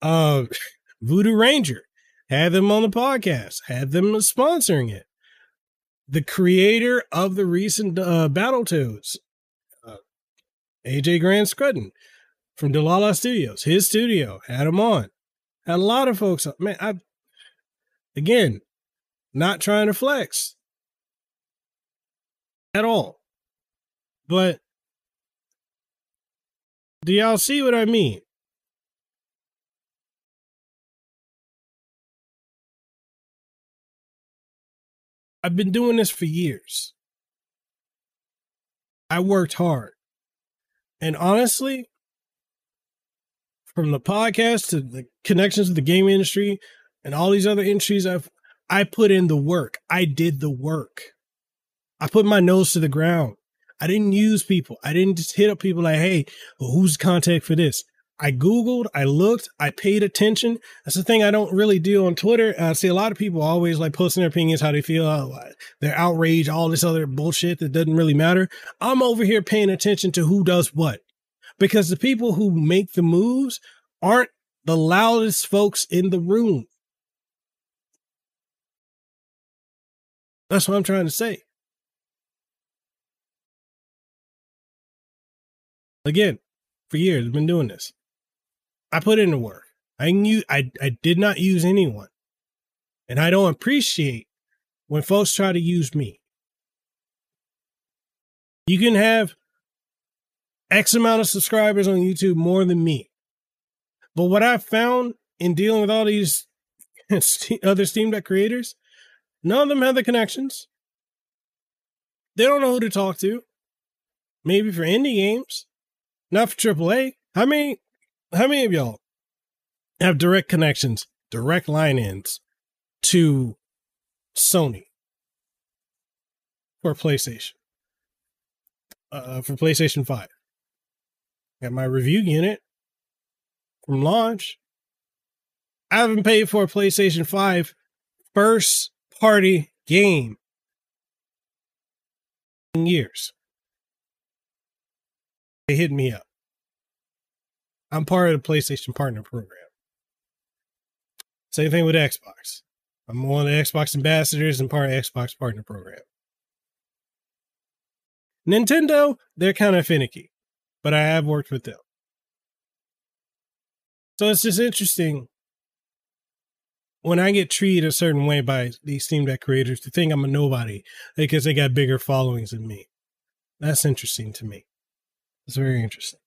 Speaker 1: uh, Voodoo Ranger had them on the podcast, had them sponsoring it. The creator of the recent uh, Battletoads, AJ Grand-Scrutton from Dlala Studios, his studio had him on. Had a lot of folks. Man, I again, not trying to flex at all. But do y'all see what I mean? I've been doing this for years. I worked hard. And honestly, from the podcast to the connections with the game industry and all these other industries I've I put in the work. I did the work. I put my nose to the ground. I didn't use people. I didn't just hit up people like, hey, well, who's contact for this? I Googled, I looked, I paid attention. That's the thing I don't really do on Twitter. I see a lot of people always like posting their opinions, how they feel, uh, their outrage, all this other bullshit that doesn't really matter. I'm over here paying attention to who does what because the people who make the moves aren't the loudest folks in the room. That's what I'm trying to say. Again, for years, I've been doing this. I put in the work. I knew I, I did not use anyone. And I don't appreciate when folks try to use me. You can have X amount of subscribers on YouTube more than me. But what I've found in dealing with all these other Steam Deck creators, none of them have the connections. They don't know who to talk to. Maybe for indie games, not for AAA. How many? How many of y'all have direct connections, direct line ins to Sony for PlayStation? Uh, for PlayStation Five. Got my review unit from launch. I haven't paid for a PlayStation 5 first party game in years. They hit me up. I'm part of the PlayStation Partner Program. Same thing with Xbox. I'm one of the Xbox ambassadors and part of Xbox Partner Program. Nintendo, they're kind of finicky, but I have worked with them. So it's just interesting when I get treated a certain way by these Steam Deck creators to think I'm a nobody because they got bigger followings than me. That's interesting to me. It's very interesting.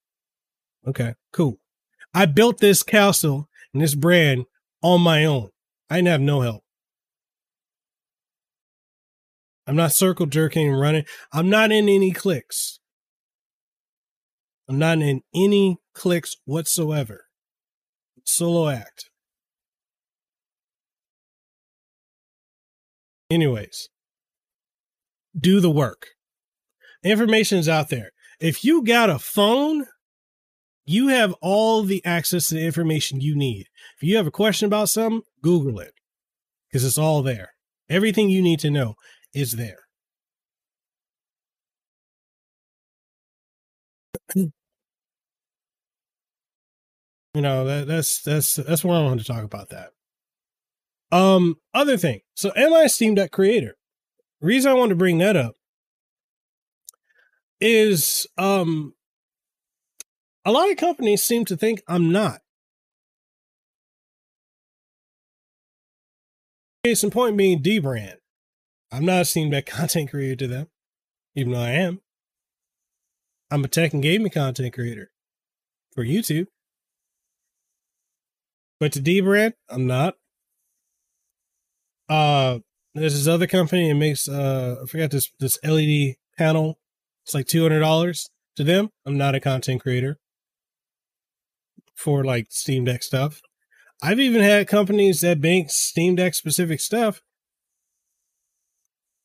Speaker 1: Okay, cool. I built this castle and this brand on my own. I didn't have no help. I'm not circle jerking and running. I'm not in any clicks. I'm not in any clicks whatsoever. Solo act. Anyways, do the work. Information is out there. If you got a phone, you have all the access to the information you need. If you have a question about something, Google it because it's all there. Everything you need to know is there. you know that that's that's that's what I wanted to talk about that. Um, other thing. So, am I Steam Deck creator? reason I want to bring that up is um a lot of companies seem to think I'm not. Case in point being Dbrand. I'm not a Steam Deck content creator to them, even though I am. I'm a tech and gaming content creator for YouTube. But to Dbrand, I'm not. Uh there's this other company that makes uh I forgot this this LED panel. It's like two hundred dollars to them. I'm not a content creator for like Steam Deck stuff. I've even had companies that make Steam Deck specific stuff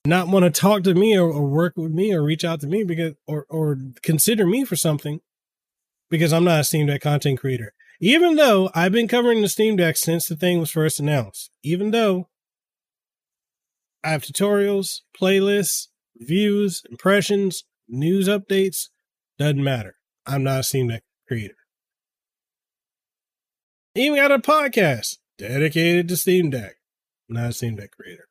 Speaker 1: not want to talk to me or, or, work with me or reach out to me because or or consider me for something because I'm not a Steam Deck content creator. Even though I've been covering the Steam Deck since the thing was first announced, even though I have tutorials, playlists, reviews, impressions, news updates, doesn't matter. I'm not a Steam Deck creator. Even got a podcast dedicated to Steam Deck. I'm not a Steam Deck creator.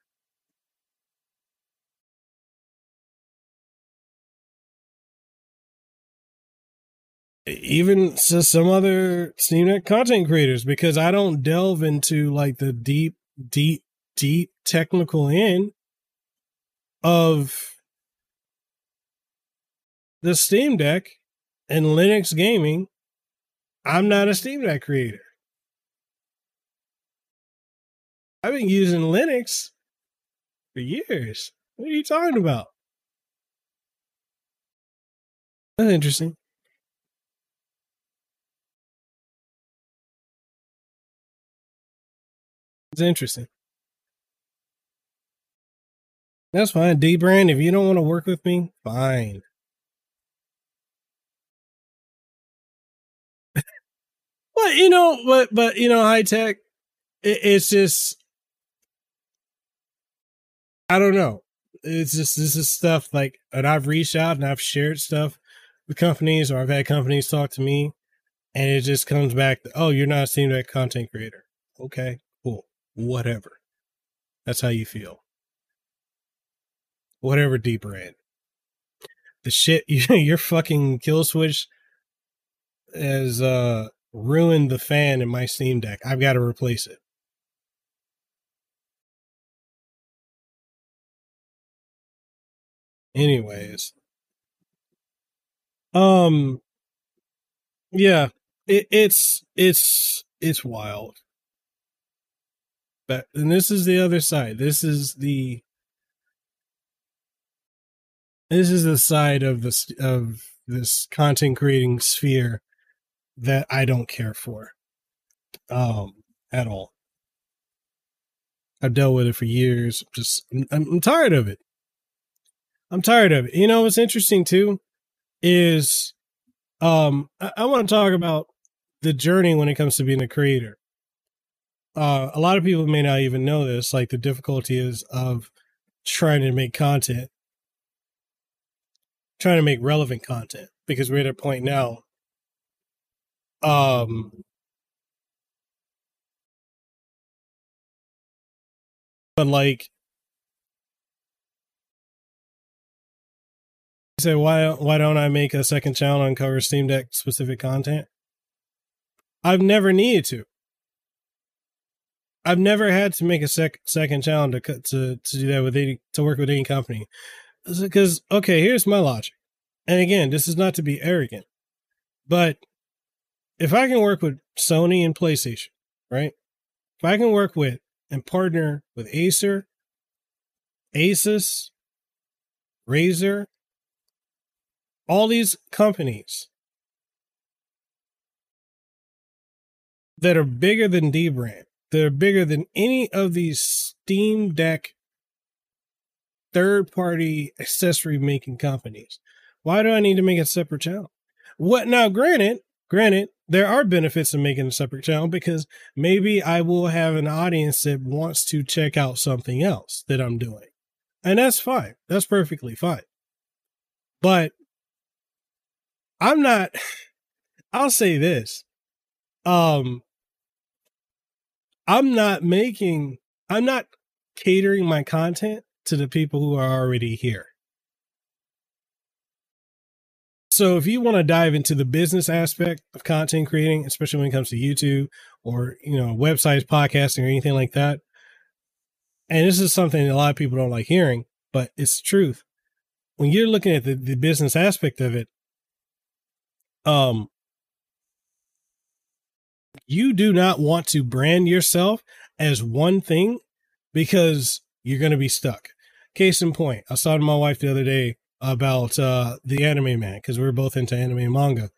Speaker 1: even some other Steam Deck content creators because I don't delve into like the deep, deep, deep technical end of the Steam Deck and Linux gaming. I'm not a Steam Deck creator. I've been using Linux for years. What are you talking about? That's interesting. It's interesting. That's fine. Dbrand, if you don't want to work with me, fine. but you know, but but you know, high tech, it, it's just I don't know. It's just this is stuff like and I've reached out and I've shared stuff with companies or I've had companies talk to me and it just comes back to, oh, you're not a Steam Deck content creator. Okay, cool whatever. That's how you feel. Whatever Dbrand. The shit you your fucking kill switch has uh ruined the fan in my Steam Deck. I've got to replace it. Anyways. Um yeah, it, it's it's it's wild but and this is the other side. This is the this is the side of this of this content creating sphere that I don't care for um at all. I've dealt with it for years. Just I'm, I'm tired of it. I'm tired of it. You know what's interesting too is um I, I want to talk about the journey when it comes to being a creator uh, a lot of people may not even know this, like the difficulty is of trying to make content, trying to make relevant content, because we're at a point now Um, but like, say why why don't I make a second channel and cover Steam Deck specific content? I've never needed to. I've never had to make a sec- second channel to to to do that with any to work with any company. Because okay, here's my logic, and again, this is not to be arrogant, but if I can work with Sony and PlayStation, right? If I can work with and partner with Acer, Asus, Razer, all these companies that are bigger than Dbrand, that are bigger than any of these Steam Deck third party accessory making companies. Why do I need to make a separate channel? What now, granted, granted, there are benefits in making a separate channel because maybe I will have an audience that wants to check out something else that I'm doing. And that's fine. That's perfectly fine. But I'm not I'll say this. Um I'm not making I'm not catering my content to the people who are already here. So if you want to dive into the business aspect of content creating, especially when it comes to YouTube or, you know, websites, podcasting or anything like that, and this is something a lot of people don't like hearing, but it's the truth. When you're looking at the, the business aspect of it, um, you do not want to brand yourself as one thing because you're going to be stuck. Case in point, I talking to my wife the other day about uh, the anime man because we are both into anime and manga.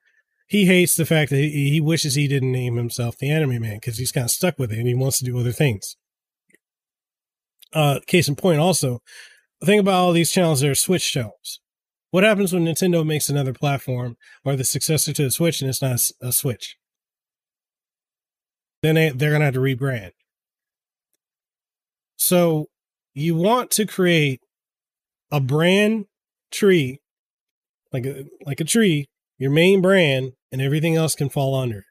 Speaker 1: He hates the fact that he, he wishes he didn't name himself the anime man because he's kind of stuck with it and he wants to do other things. Uh, case in point, also, think about all these channels that are Switch channels. What happens when Nintendo makes another platform or the successor to the Switch and it's not a, Switch? Then they, they're going to have to rebrand. So you want to create a brand tree, like a like a tree, your main brand, and everything else can fall under.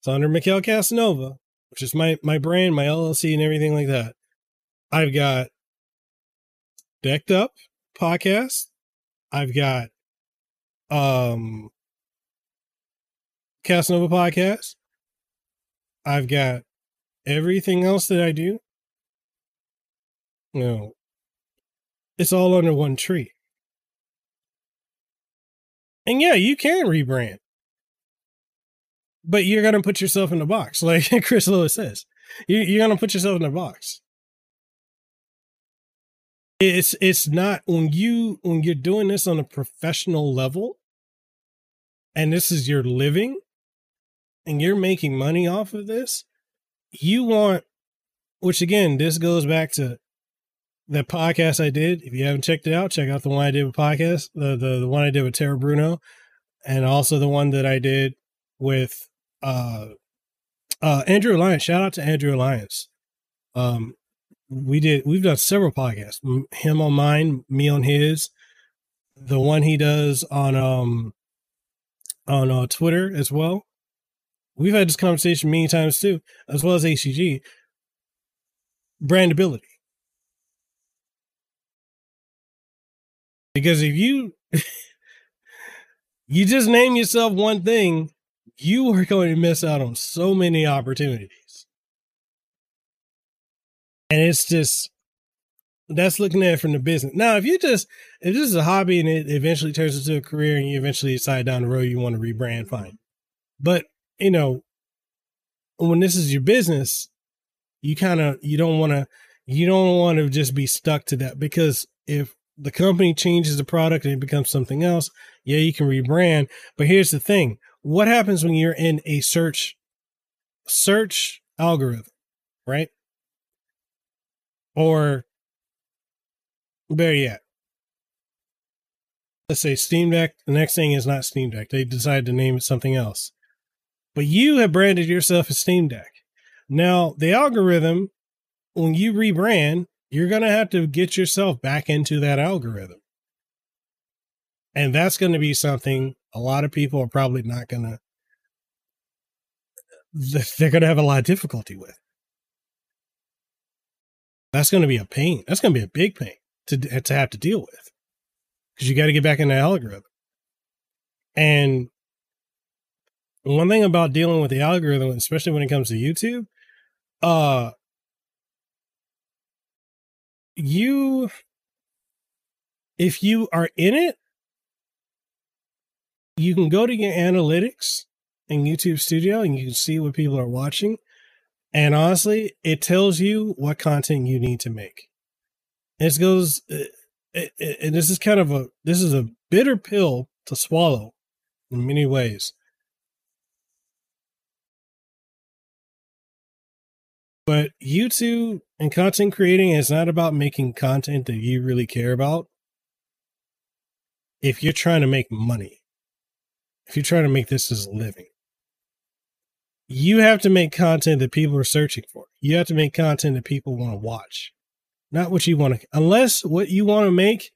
Speaker 1: It's under Mekel Kasanova, which is my my brand, my LLC, and everything like that. I've got Decked Up podcast. I've got um Kasanova podcast. I've got everything else that I do. You know, it's all under one tree. And yeah, you can rebrand. But you're to put yourself in a box, like Chris Lewis says. You're going to put yourself in a box. It's it's not when you when you're doing this on a professional level, and this is your living, and you're making money off of this. You want, which again, this goes back to that podcast I did. If you haven't checked it out, check out the one I did with podcast, the the, the one I did with Tara Bruno, and also the one that I did with uh uh Andrew Alliance. Shout out to Andrew Alliance. Um we did we've done several podcasts. Him on mine, me on his. The one he does on um on uh, Twitter as well. We've had this conversation many times too, as well as ACG. Brandability Because if you you just name yourself one thing, you are going to miss out on so many opportunities. And it's just that's looking at it from the business. Now, if you just if this is a hobby and it eventually turns into a career and you eventually decide down the road you want to rebrand, fine. But you know, when this is your business, you kind of you don't want to you don't want to just be stuck to that because if the company changes the product and it becomes something else, yeah, you can rebrand. But here's the thing. What happens when you're in a search search algorithm, right? Or better yet, let's say Steam Deck. The next thing is not Steam Deck. They decide to name it something else. But you have branded yourself as Steam Deck. Now, the algorithm, when you rebrand, you're going to have to get yourself back into that algorithm. And that's going to be something a lot of people are probably not going to they're going to have a lot of difficulty with. That's going to be a pain. That's going to be a big pain to to have to deal with because you got to get back in the algorithm. And one thing about dealing with the algorithm, especially when it comes to YouTube, uh, you, if you are in it, you can go to your analytics in YouTube Studio and you can see what people are watching. And honestly, it tells you what content you need to make. Uh, it goes, and this is kind of a, this is a bitter pill to swallow in many ways. But YouTube and content creating is not about making content that you really care about. If you're trying to make money, if you're trying to make this as a living, you have to make content that people are searching for. You have to make content that people want to watch, not what you want to, unless what you want to make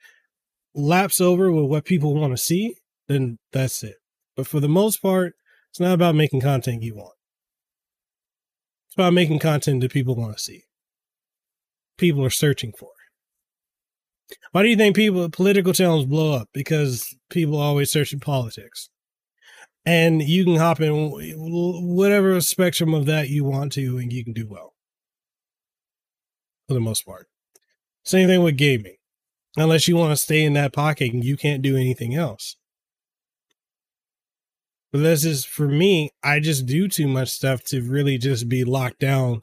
Speaker 1: laps over with what people want to see, then that's it. But for the most part, it's not about making content you want. It's about making content that people want to see. People are searching for. Why do you think people political channels blow up? Because people always searching politics and you can hop in whatever spectrum of that you want to, and you can do well for the most part. Same thing with gaming, unless you want to stay in that pocket and you can't do anything else. But this is for me, I just do too much stuff to really just be locked down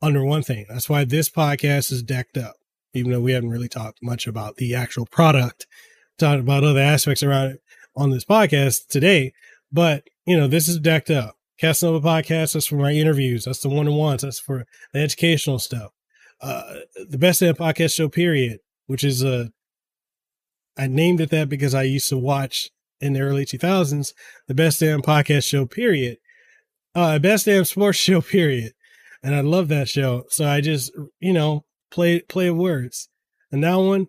Speaker 1: under one thing. That's why this podcast is decked up, even though we haven't really talked much about the actual product, talked about other aspects around it on this podcast today. But, you know, this is decked up. Kasanova podcast, that's for my interviews. That's the one on ones. That's for the educational stuff. Uh, the best damn podcast show, period, which is, uh, I named it that because I used to watch in the early 2000s the best damn podcast show, period. Uh, best damn sports show, period. And I love that show. So I just, you know, play, play words. And that one,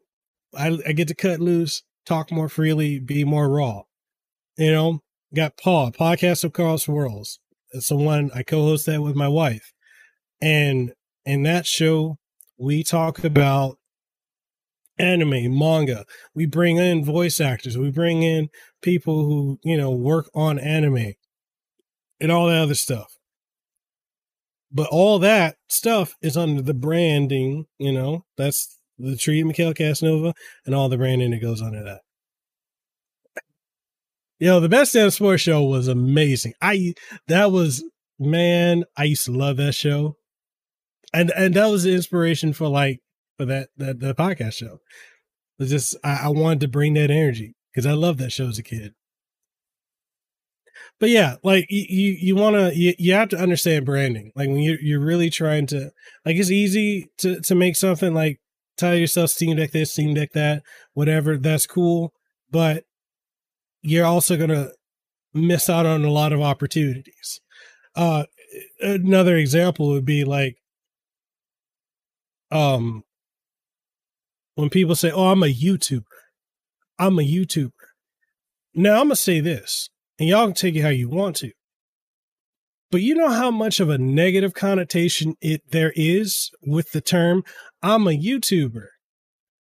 Speaker 1: I, I get to cut loose, talk more freely, be more raw. You know, got Paul, podcast of Carl Swirls. It's the one I co-host that with my wife. And in that show, we talk about anime, manga. We bring in voice actors. We bring in people who, you know, work on anime and all that other stuff. But all that stuff is under the branding, you know, that's the tree Mekel Kasanova and all the branding that goes under that. Know, the best damn sports show was amazing. I that was man, I used to love that show. And and that was the inspiration for like for that that the podcast show. It's just I, I wanted to bring that energy because I loved that show as a kid. But yeah, like you you, want to you, you have to understand branding. Like when you you're really trying to like it's easy to to make something like tell yourself Steam Deck this, Steam Deck that, whatever. That's cool, but you're also going to miss out on a lot of opportunities. Uh, another example would be like, um, when people say, "Oh, I'm a YouTuber," I'm a YouTuber. Now I'm gonna say this, and y'all can take it how you want to. But you know how much of a negative connotation it there is with the term "I'm a YouTuber,"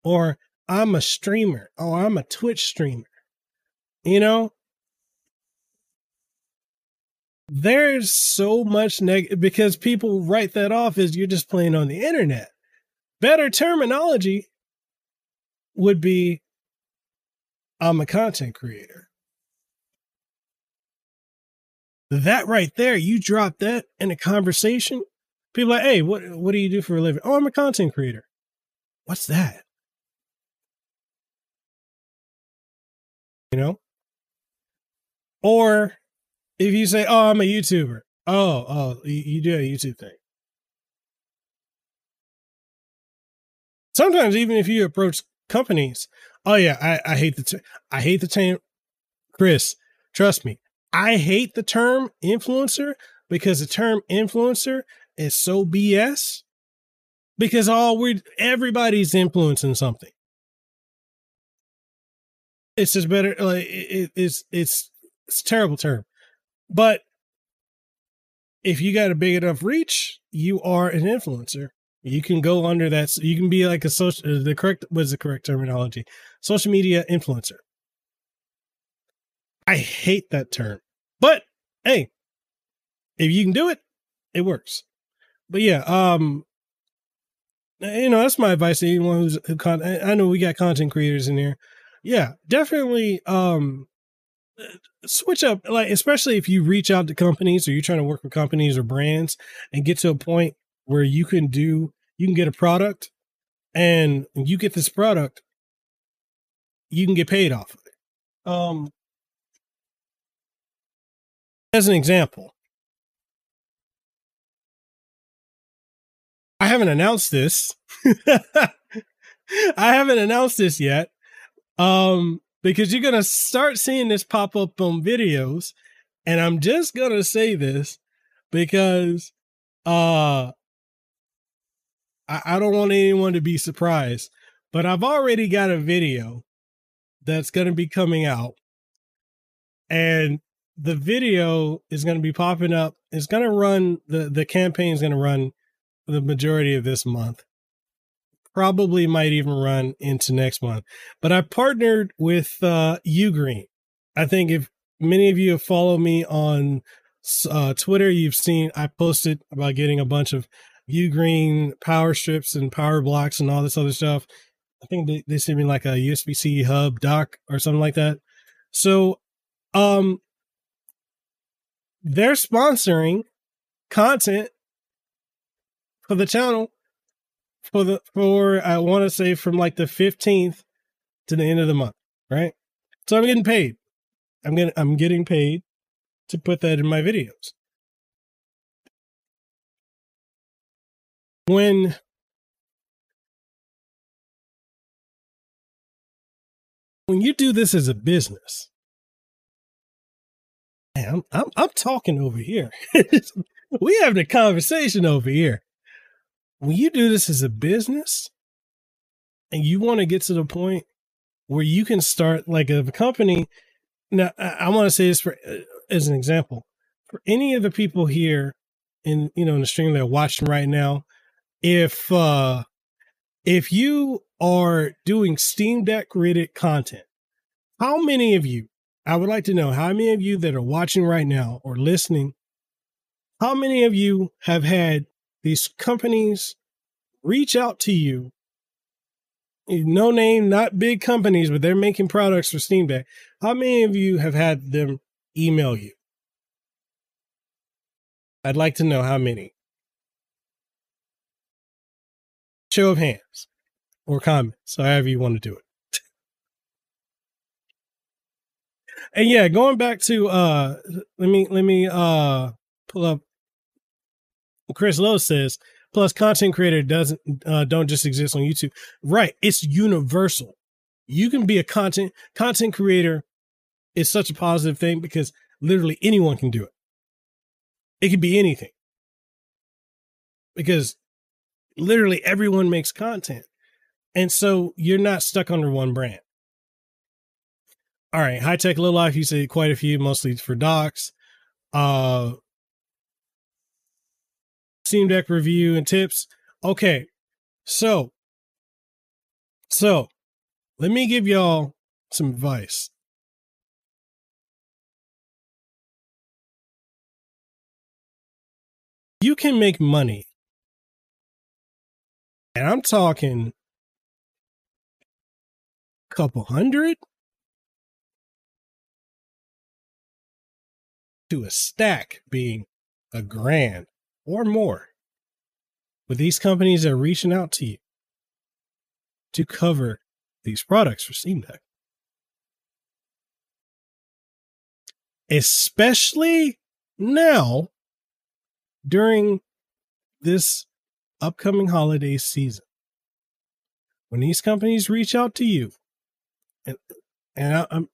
Speaker 1: or "I'm a streamer," or "I'm a Twitch streamer." You know, there's so much negative because people write that off as you're just playing on the internet. Better terminology would be I'm a content creator. That right there, you drop that in a conversation. People like, hey, what what do you do for a living? Oh, I'm a content creator. What's that? You know? Or if you say, "Oh, I'm a YouTuber," oh, oh, you, do a YouTube thing. Sometimes, even if you approach companies, oh yeah, I, I hate the ter- I hate the term, Chris. Trust me, I hate the term influencer because the term influencer is so BS. Because all we everybody's influencing something. It's just better like it, it's it's it's a terrible term. But if you got a big enough reach, you are an influencer. You can go under that. You can be like a social. Uh, the correct was the correct terminology. Social media influencer. I hate that term, but hey, if you can do it, it works. But yeah, um, you know that's my advice to anyone who's who con- I know we got content creators in here. Yeah, definitely. Um, switch up like especially if you reach out to companies or you're trying to work with companies or brands and get to a point where you can do you can get a product and you get this product you can get paid off of it. Um as an example i haven't announced this. I haven't announced this yet. Um because you're going to start seeing this pop up on videos. And I'm just going to say this because uh I, I don't want anyone to be surprised, but I've already got a video that's going to be coming out. And the video is going to be popping up. It's going to run the the campaign is going to run the majority of this month probably might even run into next month. But I partnered with uh, Ugreen. I think if many of you have followed me on uh, Twitter, you've seen I posted about getting a bunch of Ugreen power strips and power blocks and all this other stuff. I think they, they sent me like a USB C hub dock or something like that. So, um, they're sponsoring content for the channel for the for I want to say from like the 15th to the end of the month, right? So I'm getting paid. I'm getting I'm getting paid to put that in my videos. When when you do this as a business, man, I'm I'm, I'm talking over here. we having a conversation over here when you do this as a business and you want to get to the point where you can start like a company now i, I want to say this for uh, as an example for any of the people here in you know in the stream that are watching right now if uh if you are doing steam deck rated content how many of you i would like to know how many of you that are watching right now or listening how many of you have had these companies reach out to you. No name, not big companies, but they're making products for Steam Deck. How many of you have had them email you? I'd like to know how many. Show of hands or comments, however you want to do it. and yeah, going back to uh let me let me uh pull up Chris Lowe says, plus content creator doesn't uh, don't just exist on YouTube. Right. It's universal. You can be a content content creator is such a positive thing because literally anyone can do it. It could be anything. Because literally everyone makes content. And so you're not stuck under one brand. All right, high tech low life, you say quite a few, mostly for docs. Uh Steam Deck review and tips. Okay, so, so let me give y'all some advice. You can make money, and I'm talking a couple hundred to a stack being a grand or more. But these companies are reaching out to you to cover these products for Steam Deck. Especially now during this upcoming holiday season. When these companies reach out to you, and and I, I'm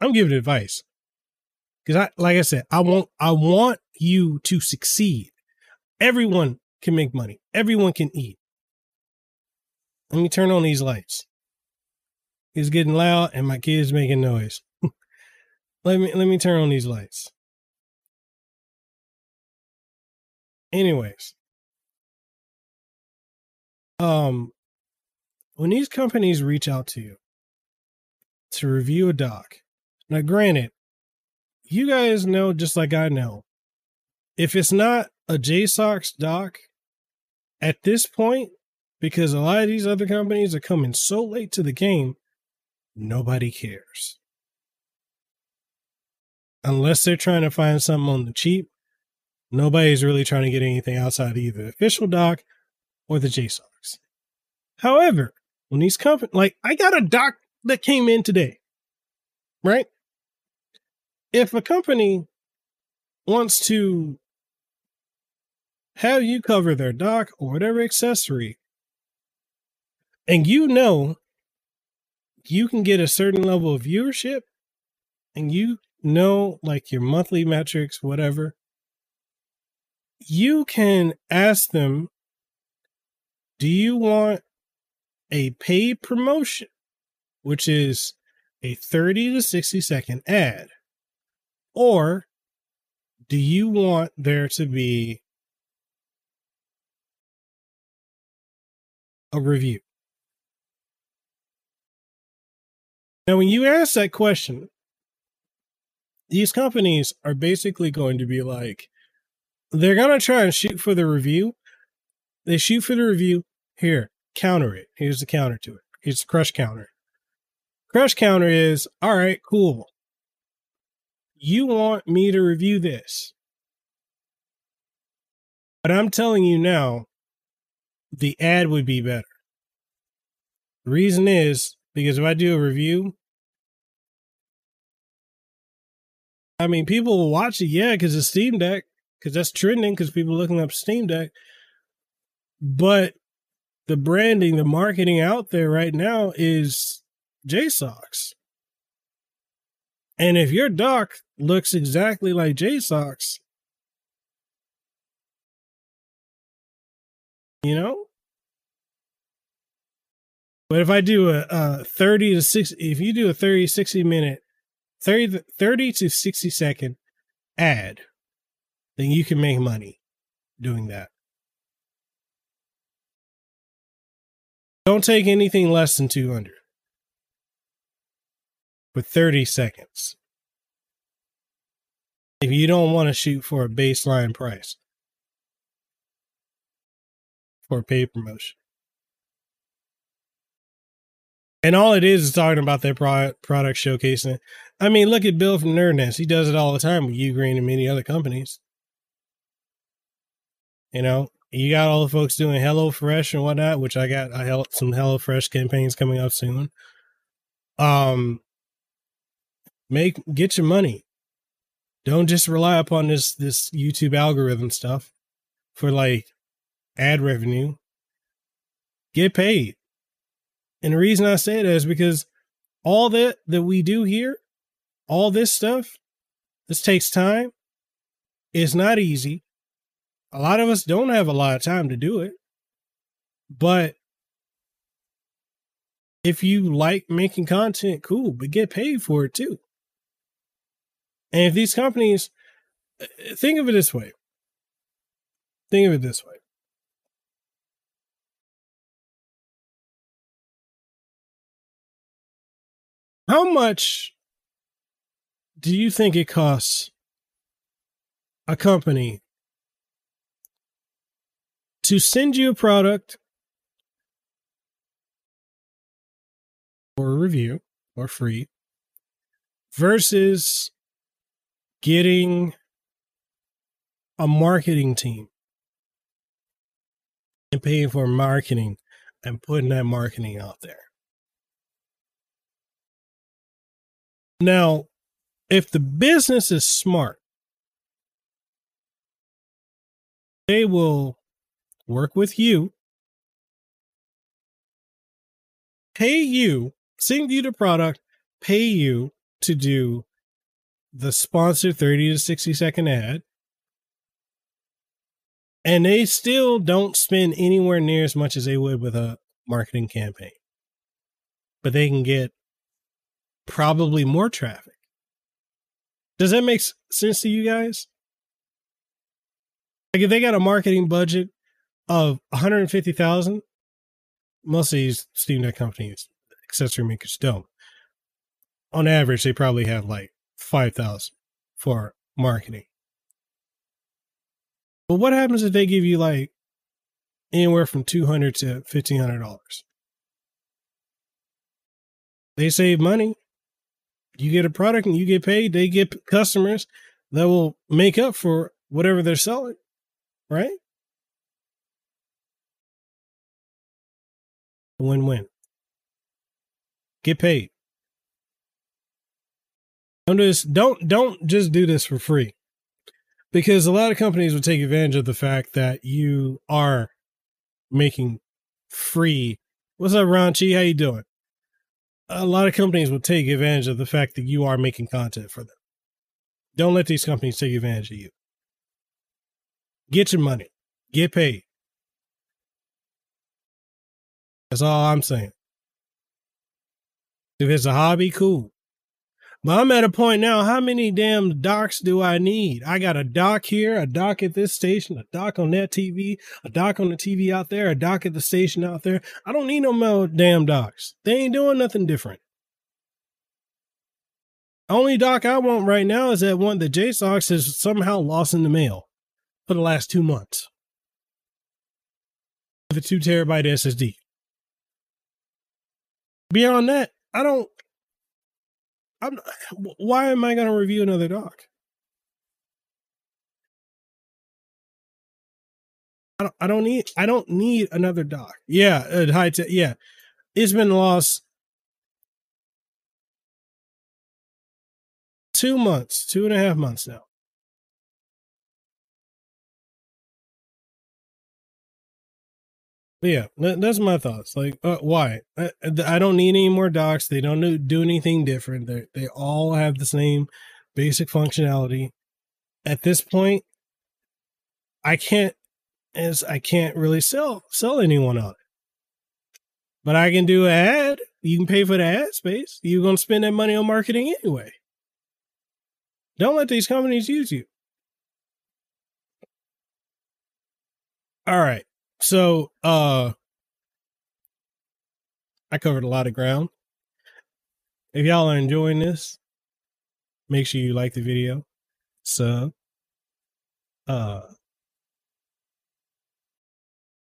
Speaker 1: I'm giving advice because I like I said I want I want you to succeed. Everyone can make money. Everyone can eat. Let me turn on these lights. It's getting loud and my kid's making noise. let me let me turn on these lights. anyways, um, when these companies reach out to you to review a doc, now granted, you guys know just like I know, if it's not a JSAUX doc at this point, because a lot of these other companies are coming so late to the game, nobody cares. Unless they're trying to find something on the cheap, nobody's really trying to get anything outside either the official doc or the JSAUX. However, when these companies, like I got a doc that came in today, right? If a company wants to have you cover their dock or whatever accessory, and you know you can get a certain level of viewership, and you know like your monthly metrics, whatever, you can ask them, do you want a paid promotion, which is a 30 to 60 second ad? Or do you want there to be a review? Now, when you ask that question, these companies are basically going to be like, they're going to try and shoot for the review. They shoot for the review. Here, counter it. Here's the counter to it. Here's the crush counter. Crush counter is, all right, cool. You want me to review this. But I'm telling you now, the ad would be better. The reason is because if I do a review, I mean, people will watch it, yeah, because it's Steam Deck, because that's trending, because people looking up Steam Deck. But the branding, the marketing out there right now is JSAUX. And if your dock looks exactly like JSAUX, you know? But if I do a, a 30 to 60, if you do a 30, 60 minute, 30, 30 to 60 second ad, then you can make money doing that. Don't take anything less than 200 for 30 seconds. If you don't want to shoot for a baseline price for paid promotion. And all it is is talking about their product, product showcasing. I mean, look at Bill from Nerdnest. He does it all the time with Ugreen and many other companies. You know, you got all the folks doing Hello Fresh and whatnot, which I got I help some Hello Fresh campaigns coming up soon. Um, make get your money. Don't just rely upon this this YouTube algorithm stuff for like ad revenue. Get paid. And the reason I say that is because all that that we do here, all this stuff, this takes time. It's not easy. A lot of us don't have a lot of time to do it. But if you like making content, cool, but get paid for it too. And if these companies uh, think of it this way. Think of it this way. How much do you think it costs a company to send you a product or a review or free versus getting a marketing team and paying for marketing and putting that marketing out there. Now, if the business is smart, they will work with you, pay you, send you the product, pay you to do the sponsored 30 to 60 second ad. And they still don't spend anywhere near as much as they would with a marketing campaign. But they can get probably more traffic. Does that make sense to you guys? Like if they got a marketing budget of 150,000, most of these Steam Deck companies, accessory makers don't. On average, they probably have like 5,000 for marketing. But what happens if they give you like anywhere from 200 to $1,500? They save money. You get a product and you get paid. They get customers that will make up for whatever they're selling, right? Win win. Get paid. Don't just don't don't just do this for free. Because a lot of companies would take advantage of the fact that you are making free. What's up, Ron Chi? How you doing? A lot of companies will take advantage of the fact that you are making content for them. Don't let these companies take advantage of you. Get your money. Get paid. That's all I'm saying. If it's a hobby, cool. But I'm at a point now, how many damn docs do I need? I got a dock here, a dock at this station, a dock on that TV, a dock on the TV out there, a dock at the station out there. I don't need no more damn docs. They ain't doing nothing different. Only dock I want right now is that one that JSAUX has somehow lost in the mail for the last two months. The two terabyte SSD. Beyond that, I don't. I'm. Why am I going to review another doc? I don't. I don't need. I don't need another doc. Yeah, uh, high tech. Yeah, it's been lost two months, two and a half months now. Yeah, that's my thoughts. Like, uh, why? I, I, don't need any more docs. They don't do anything different. They they all have the same basic functionality. At this point, I can't as I can't really sell sell anyone on it. But I can do an ad. You can pay for the ad space. You're gonna spend that money on marketing anyway. Don't let these companies use you. All right. So, uh, I covered a lot of ground. If y'all are enjoying this, make sure you like the video, sub, uh,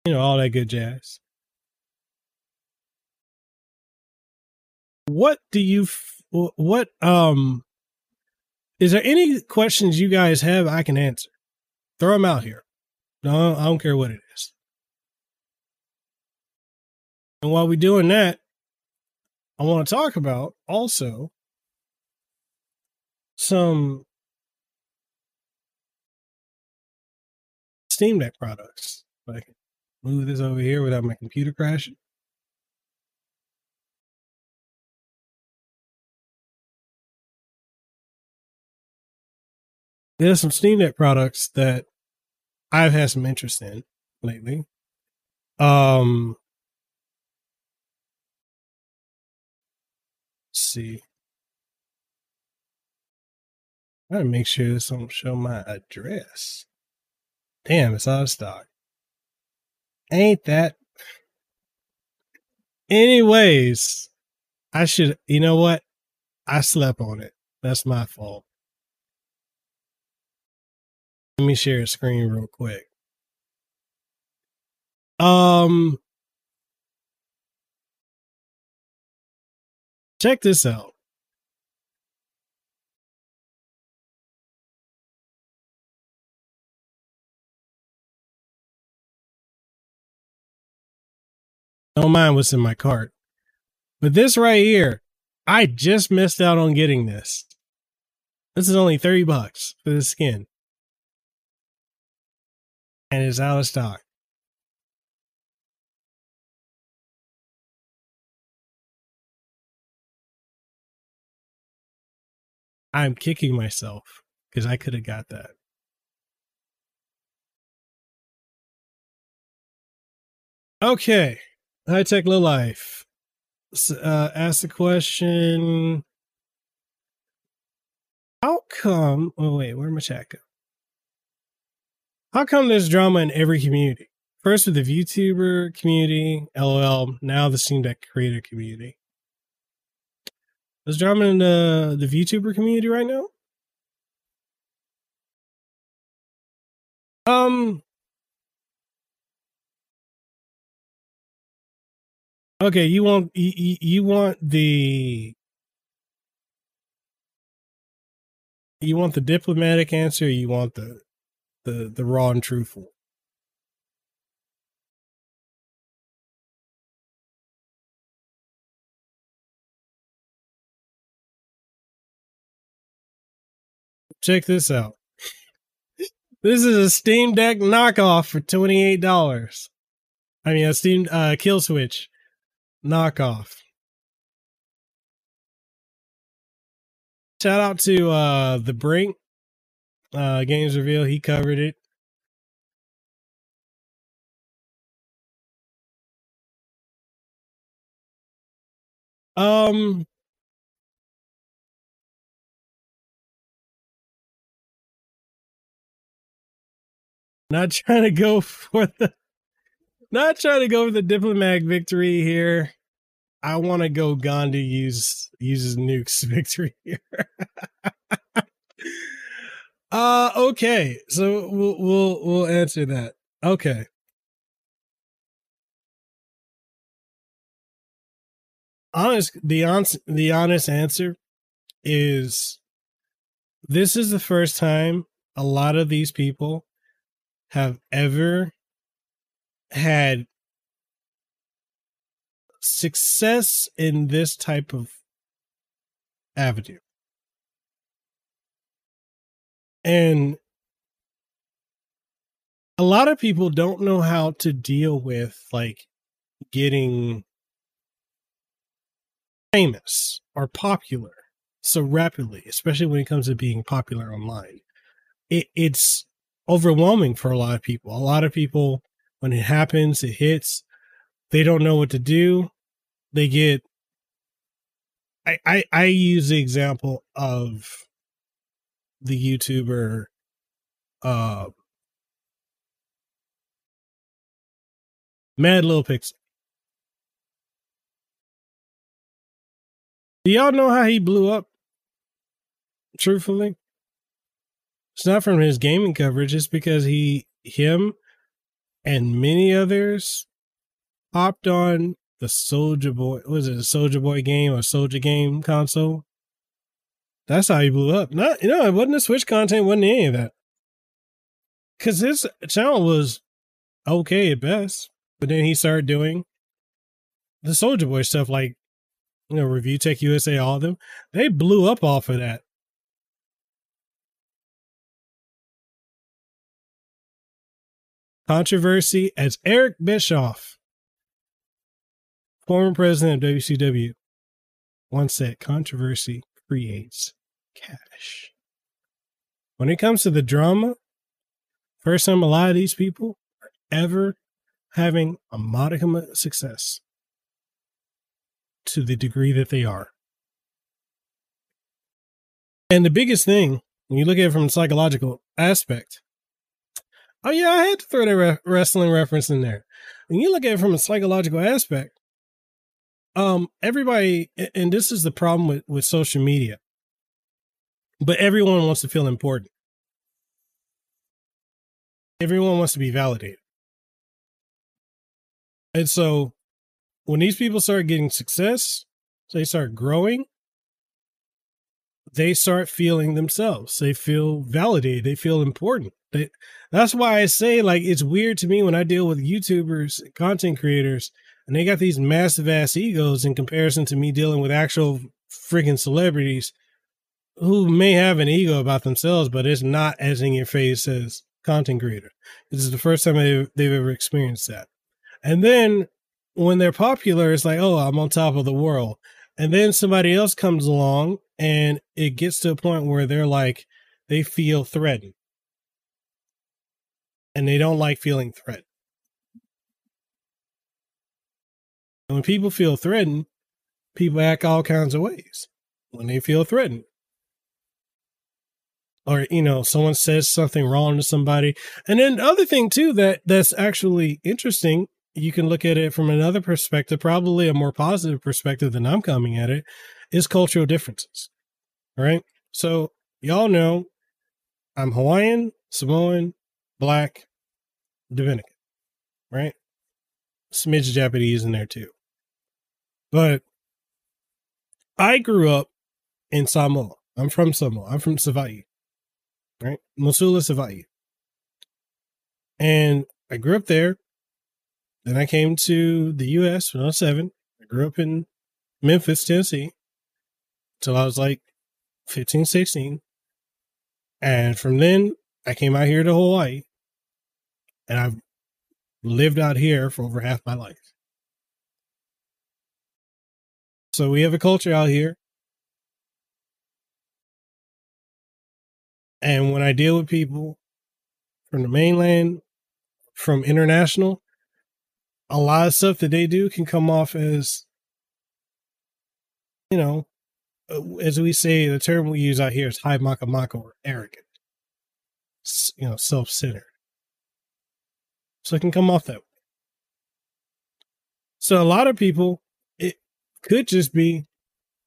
Speaker 1: you know, all that good jazz. What do you, what, um, is there any questions you guys have I can answer? Throw them out here. No, I don't care what it And while we're doing that, I want to talk about also some Steam Deck products. I can move this over here without my computer crashing. There's some Steam Deck products that I've had some interest in lately. Um, see. I gotta make sure this don't show my address. Damn, it's out of stock. Ain't that? Anyways, I should, you know what? I slept on it. That's my fault. Let me share a screen real quick. Um, Check this out. Don't mind what's in my cart. But this right here, I just missed out on getting this. This is only 30 bucks for the skin. And it's out of stock. I'm kicking myself because I could have got that. Okay, high tech low life. Uh, ask the question: How come? Oh wait, where my chat go? How come there's drama in every community? First with the VTuber community, LOL, now the Steam Deck creator community. There's drama in the, the VTuber community right now? Um, Okay, you want you, you want the you want the diplomatic answer. you want the the the raw and truthful. Check this out. This is a Steam Deck knockoff for twenty eight dollars. I mean, a Steam uh, Kill Switch knockoff. Shout out to uh the Brink uh Games Reveal. He covered it. Um not trying to go for the not trying to go for the diplomatic victory here. I want to go Gandhi use uses nukes victory here. uh okay. So we'll we'll we'll answer that. Okay. Honest the honest the honest answer is this is the first time a lot of these people have ever had success in this type of avenue. And a lot of people don't know how to deal with like getting famous or popular so rapidly, especially when it comes to being popular online. It, it's overwhelming for a lot of people. A lot of people when it happens, it hits, they don't know what to do. They get I, I, I use the example of the YouTuber uh Mad Little Pixel. Do y'all know how he blew up? Truthfully, it's not from his gaming coverage. It's because he, him, and many others hopped on the Soulja Boy. Was it a Soulja Boy game or Soulja game console? That's how he blew up. Not, you know, it wasn't the Switch content, wasn't any of that. Cause his channel was okay at best, but then he started doing the Soulja Boy stuff, like you know, Review Tech USA, all of them. They blew up off of that. Controversy as Eric Bischoff, former president of WCW, once said controversy creates cash. When it comes to the drama, first time a lot of these people are ever having a modicum of success to the degree that they are. And the biggest thing, when you look at it from a psychological aspect, Oh yeah, I had to throw that re- wrestling reference in there. When you look at it from a psychological aspect, um, everybody, and this is the problem with with social media, but everyone wants to feel important. Everyone wants to be validated, and so when these people start getting success, they start growing, they start feeling themselves. They feel validated. They feel important. They, that's why I say like it's weird to me when I deal with YouTubers, content creators, and they got these massive ass egos in comparison to me dealing with actual freaking celebrities who may have an ego about themselves, but it's not as in your face as content creator. This is the first time they've, they've ever experienced that. And then when they're popular, it's like, oh, I'm on top of the world. And then somebody else comes along and it gets to a point where they're like, they feel threatened and they don't like feeling threatened. And when people feel threatened, people act all kinds of ways when they feel threatened. or you know someone says something wrong to somebody and then the other thing too that that's actually interesting you can look at it from another perspective probably a more positive perspective than i'm coming at it is cultural differences all right so y'all know i'm hawaiian samoan black dominican right smidge japanese in there too but i grew up in samoa i'm from samoa i'm from savaii right? Mosula Savaii. And I grew up there. Then I came to the US when I was seven. I grew up in Memphis, Tennessee, till I was like 15, 16. And from then, I came out here to Hawaii. And I've lived out here for over half my life. So we have a culture out here And when I deal with people from the mainland, from international, a lot of stuff that they do can come off as, you know, Uh, as we say, the term we use out here is high maka or arrogant, you know, self centered. So it can come off that way. So a lot of people, it could just be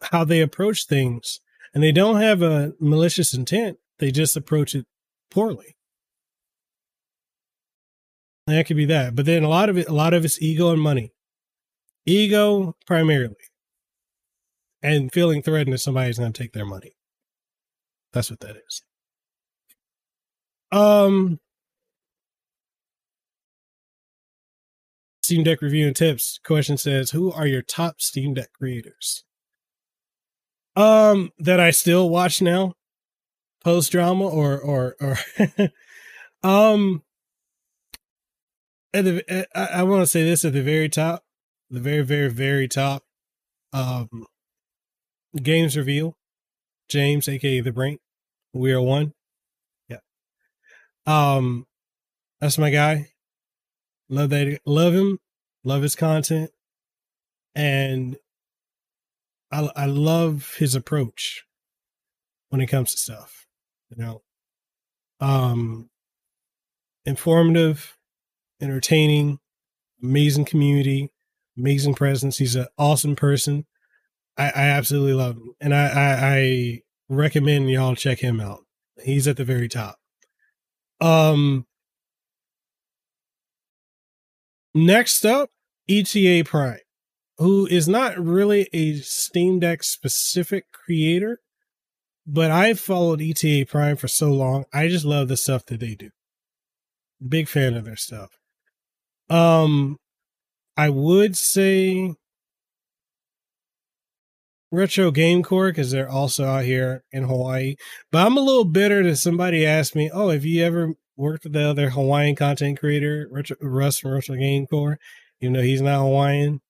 Speaker 1: how they approach things and they don't have a malicious intent. They just approach it poorly. That could be that. But then a lot of it, a lot of it's ego and money. Ego primarily. And feeling threatened that somebody's going to take their money. That's what that is. Um, Steam Deck review and tips. Question says, "Who are your top Steam Deck creators?" Um, that I still watch now post drama or or or um at the I, I want to say this at the very top, the very very very top um games reveal James aka the Brain we are one. Yeah. Um that's my guy. Love that love him love his content and I I love his approach when it comes to stuff you know? Um informative entertaining amazing community amazing presence. He's an awesome person i i absolutely love him and i i, I recommend y'all check him out he's at the very top um next up eta prime who is not really a steam deck specific creator but I've followed ETA Prime for so long. I just love the stuff that they do. Big fan of their stuff. Um, I would say Retro Game Core because they're also out here in Hawaii. But I'm a little bitter that somebody asked me, "Oh, have you ever worked with the other Hawaiian content creator, Retro, Russ from Retro Game Core?" Even though he's not Hawaiian,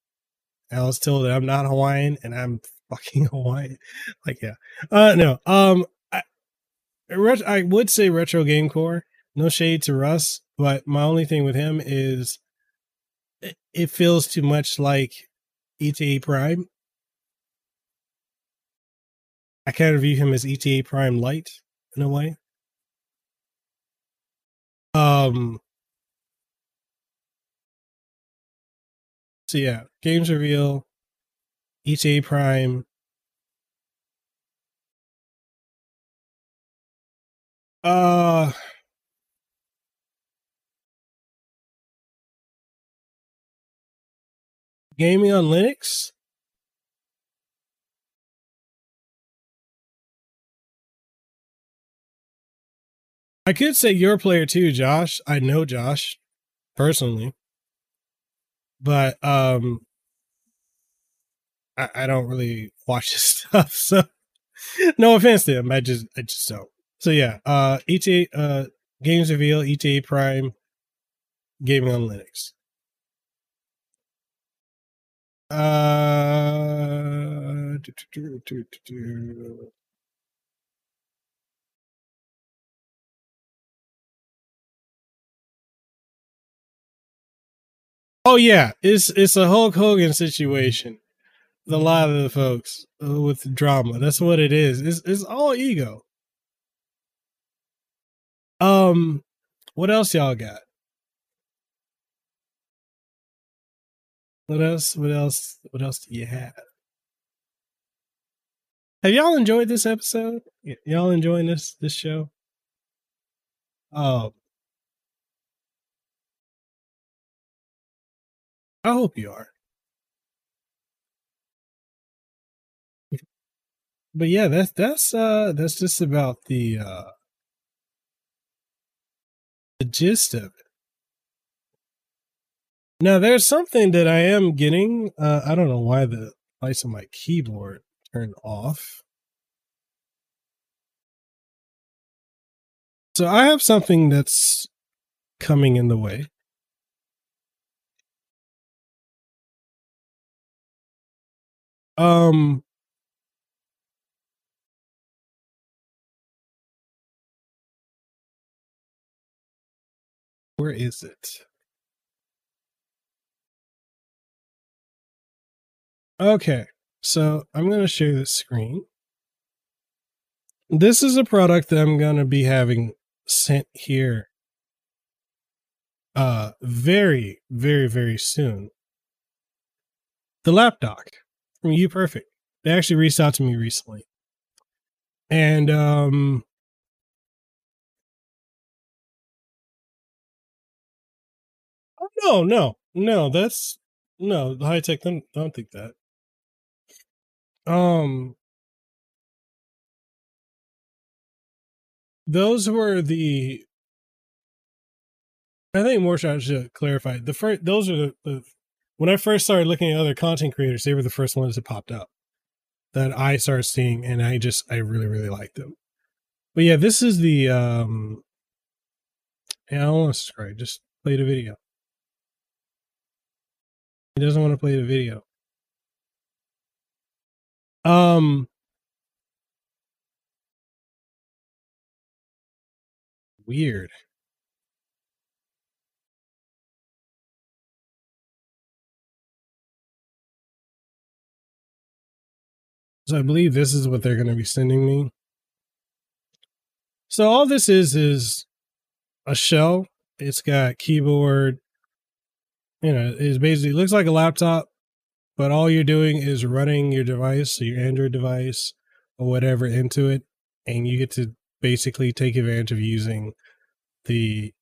Speaker 1: I was told that I'm not Hawaiian and I'm fucking Hawaiian. Like, yeah. Uh, no. Um, I, I would say retro game core. No shade to Russ, but my only thing with him is it, it feels too much like ETA Prime. I kind of view him as ETA Prime light in a way. Um. So yeah, games reveal ETA Prime. Uh gaming on Linux. I could say your player too, Josh. I know Josh personally. But um I, I don't really watch this stuff, so no offense to him. I just I just don't. So yeah, uh ETA uh Games Reveal, ETA Prime, Gaming on Linux. Uh do, do, do, Oh yeah, it's it's a Hulk Hogan situation a lot of the folks uh, with drama. That's what it is. It's it's all ego. Um, what else y'all got? What else? What else? What else do you have? Have y'all enjoyed this episode? Y- y'all enjoying this this show? Oh, I hope you are. But yeah, that's that's uh that's just about the uh the gist of it. Now there's something that I am getting. Uh I don't know why the lights on my keyboard turned off. So I have something that's coming in the way. Um where is it? Okay. So I'm going to share this screen. This is a product that I'm going to be having sent here uh very very very soon. The lap dock from UPerfect. They actually reached out to me recently. And um oh, no, no. No, that's no, the high tech don't don't think that. Um those were the I think more should should clarify. The first those are the, the when I first started looking at other content creators, they were the first ones that popped up that I started seeing and I just I really, really liked them. But yeah, this is the um yeah, I don't want to subscribe, just play the video. He doesn't want to play the video. Um weird. So I believe this is what they're going to be sending me. So all this is is a shell. It's got keyboard. You know, it's basically looks like a laptop, but all you're doing is running your device, so your Android device or whatever into it, and you get to basically take advantage of using the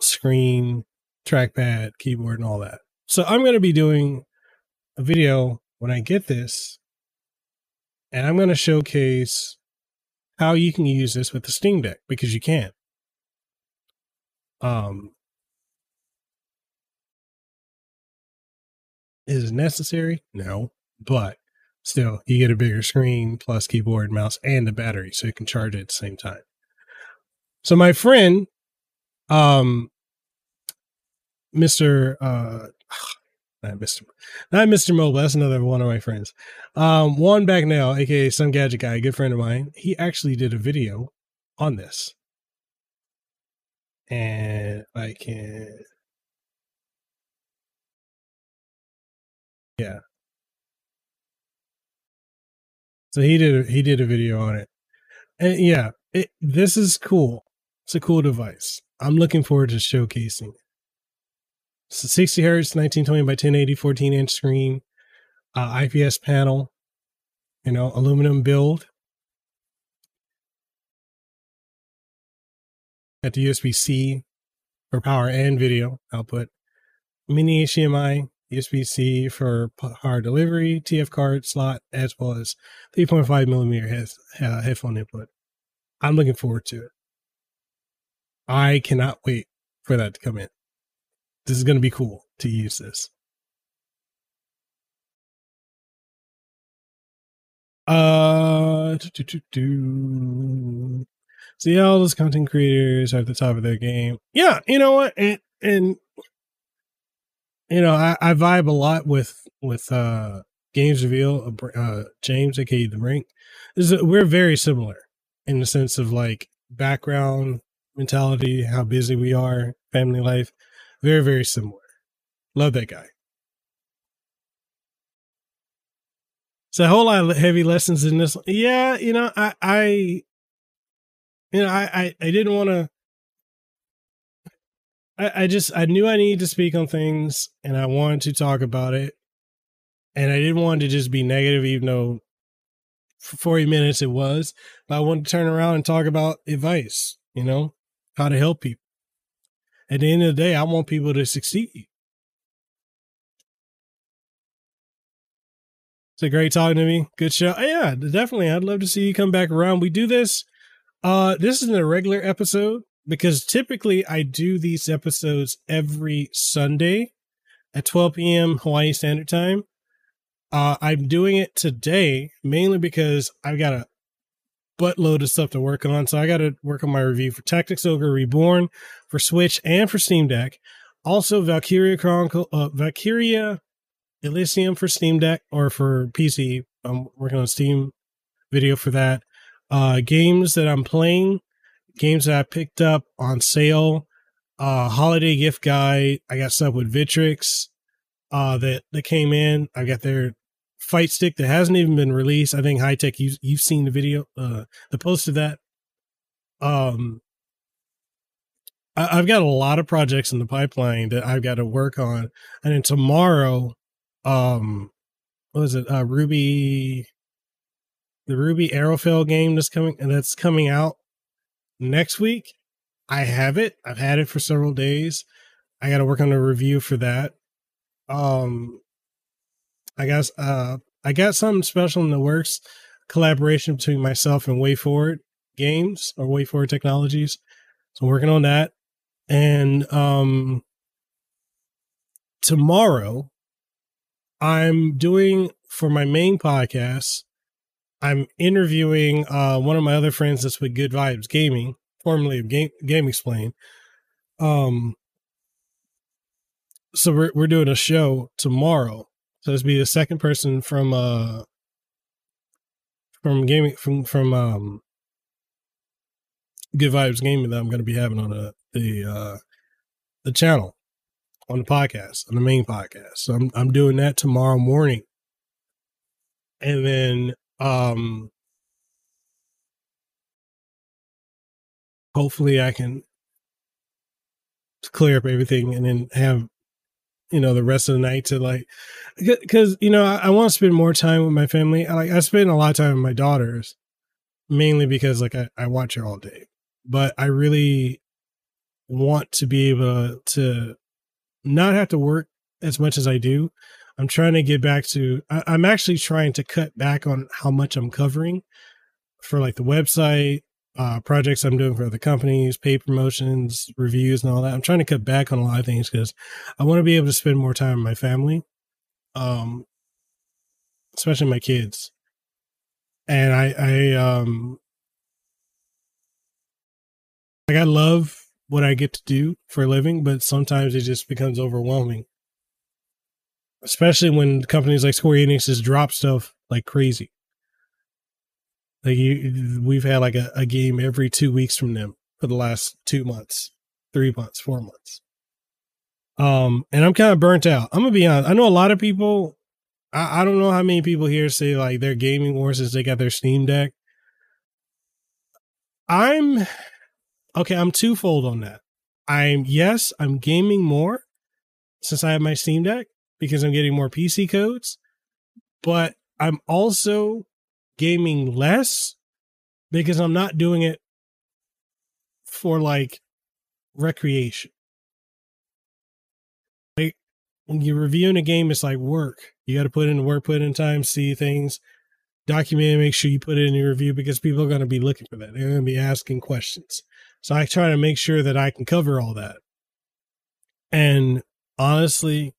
Speaker 1: screen, trackpad, keyboard, and all that. So I'm going to be doing a video when I get this, and I'm going to showcase how you can use this with the Steam Deck because you can. Um, is it necessary? No, but still, you get a bigger screen plus keyboard, mouse, and the battery, so you can charge it at the same time. So my friend, um, Mister, uh, not Mister, not Mister Mobile. That's another one of my friends. Um, Juan Bagnell, aka Some Gadget Guy, good friend of mine. He actually did a video on this, and I can, yeah. So he did he did a video on it, and yeah, it, this is cool. It's a cool device. I'm looking forward to showcasing it. A 60 hertz, 1920 by 1080, 14 inch screen, uh, IPS panel, you know, aluminum build. At the USB C for power and video output, mini HDMI, USB C for power delivery, TF card slot, as well as 3.5 millimeter head, uh, headphone input. I'm looking forward to it. I cannot wait for that to come in. This is going to be cool to use this. Uh, see all those content creators are at the top of their game. Yeah, you know what, and and you know I, I vibe a lot with with uh games reveal uh James aka the Brink. Is we're very similar in the sense of like background mentality, how busy we are, family life, very very similar. Love that guy. So a whole lot of heavy lessons in this. Yeah, you know, I, I you know, I, I, I didn't want to. I, I just I knew I needed to speak on things, and I wanted to talk about it, and I didn't want to just be negative, even though for 40 minutes it was. But I wanted to turn around and talk about advice, you know, how to help people. At the end of the day, I want people to succeed. It's a great talking to me. Good show. Oh, yeah, definitely. I'd love to see you come back around. We do this. Uh, this isn't a regular episode because typically I do these episodes every Sunday at 12 p.m. Hawaii Standard Time. Uh, I'm doing it today mainly because I've got a buttload of stuff to work on. So I got to work on my review for Tactics Ogre Reborn for Switch and for Steam Deck. Also, Valkyria Chronicle, uh, Valkyria Elysium for Steam Deck or for PC. I'm working on Steam video for that. Uh, games that I'm playing, games that I picked up on sale, uh, holiday gift guide. I got stuff with Victrix uh, that, that came in. I got their fight stick that hasn't even been released. I think high tech, you've, you've seen the video, uh, the post of that. Um, I, I've got a lot of projects in the pipeline that I've got to work on. And then tomorrow, um, what is it? Uh, Ruby, the Ruby Aerophil game that's coming that's coming out next week. I have it. I've had it for several days. I got to work on a review for that. Um, I guess uh, I got something special in the works. Collaboration between myself and WayForward Games or WayForward Technologies. So I'm working on that. And um, tomorrow I'm doing for my main podcast, I'm interviewing uh, one of my other friends that's with Good Vibes Gaming, formerly of Game Game Explain. Um, so we're we're doing a show tomorrow. So this be the second person from uh from gaming from from um Good Vibes Gaming that I'm going to be having on a, the uh the channel on the podcast, on the main podcast. So I'm I'm doing that tomorrow morning. And then um hopefully I can clear up everything and then have you know the rest of the night to like because you know I, I want to spend more time with my family. I, like I spend a lot of time with my daughters, mainly because like I, I watch her all day. But I really want to be able to not have to work as much as I do. I'm trying to get back to, I, I'm actually trying to cut back on how much I'm covering for like the website, uh, projects I'm doing for other companies, pay promotions, reviews, and all that. I'm trying to cut back on a lot of things because I want to be able to spend more time with my family, um, especially my kids. And I, I, um, like I love what I get to do for a living, but sometimes it just becomes overwhelming. Especially when companies like Square Enix just drop stuff like crazy. Like you, we've had like a, a game every two weeks from them for the last two months, three months, four months. Um, and I'm kind of burnt out. I'm gonna be honest. I know a lot of people. I, I don't know how many people here say like they're gaming more since they got their Steam Deck. I'm okay, I'm twofold on that. I'm yes, I'm gaming more since I have my Steam Deck because I'm getting more PC codes, but I'm also gaming less because I'm not doing it for like recreation. Like when you're reviewing a game, it's like work. You got to put in work, put in time, see things, document, make sure you put it in your review because people are going to be looking for that. They're going to be asking questions. So I try to make sure that I can cover all that. And honestly,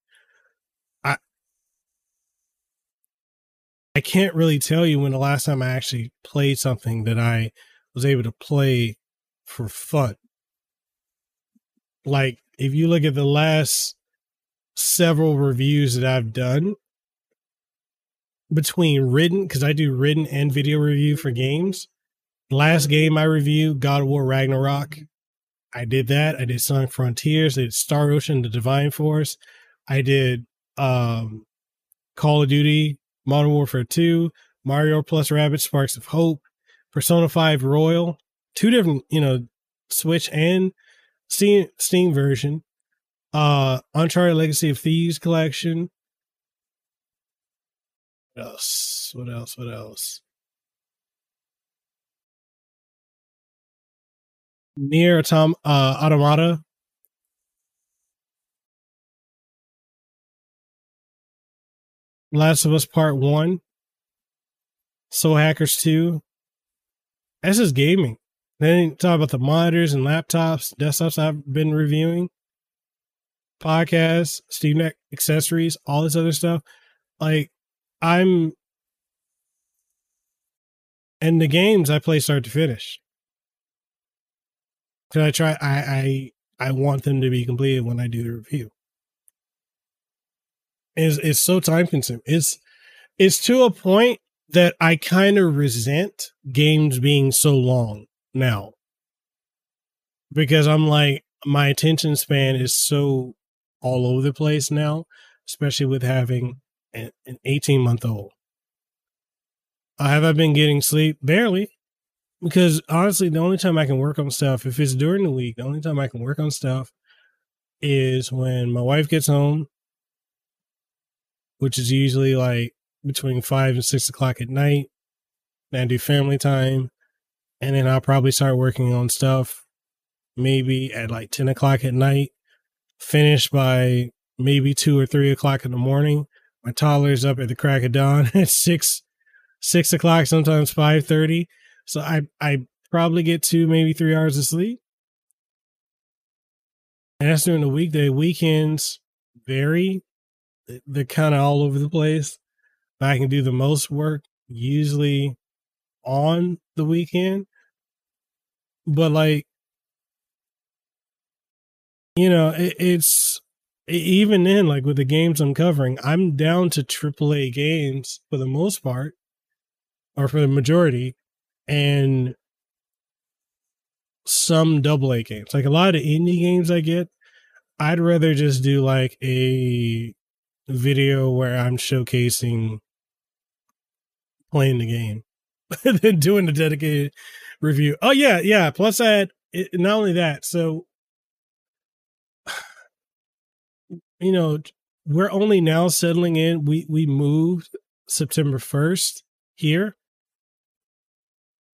Speaker 1: I can't really tell you when the last time I actually played something that I was able to play for fun. Like if you look at the last several reviews that I've done between written because I do written and video review for games Last game I reviewed, God of War Ragnarok. I did that. I did Sonic Frontiers. I did Star Ocean, The Divine Force. I did um, Call of Duty, Modern Warfare 2, Mario plus Rabbids Sparks of Hope, Persona 5 Royal, two different, you know, Switch and Steam Steam version. Uh Uncharted Legacy of Thieves collection. What else? What else? What else? Nier Autom- uh, Automata. Last of Us Part 1. Soul Hackers 2. This is gaming. Then talk about the monitors and laptops, desktops I've been reviewing, podcasts, Steam Deck accessories, all this other stuff. Like, I'm. And the games I play start to finish. Cause I try, I, I, I want them to be completed when I do the review. It's, it's so time consuming. It's, it's to a point that I kind of resent games being so long now. Because I'm like, my attention span is so all over the place now, especially with having an 18 month old. Have I been getting sleep? Barely. Because honestly, the only time I can work on stuff, if it's during the week, the only time I can work on stuff is when my wife gets home, which is usually like between five and six o'clock at night. Then I do family time. And then I'll probably start working on stuff maybe at like 10 o'clock at night, finish by maybe two or three o'clock in the morning. My toddler's up at the crack of dawn at six, six o'clock, sometimes 530. So I, I probably get two, maybe three hours of sleep. And that's during the weekday. Weekends vary. They're kind of all over the place. But I can do the most work usually on the weekend. But like, you know, it, it's even then, like with the games I'm covering, I'm down to AAA games for the most part, or for the majority, and some double A games. Like a lot of indie games I get, I'd rather just do like a video where I'm showcasing playing the game than doing a dedicated review. Oh yeah, yeah. Plus, I had it, not only that. So, you know, we're only now settling in. We we moved September first here,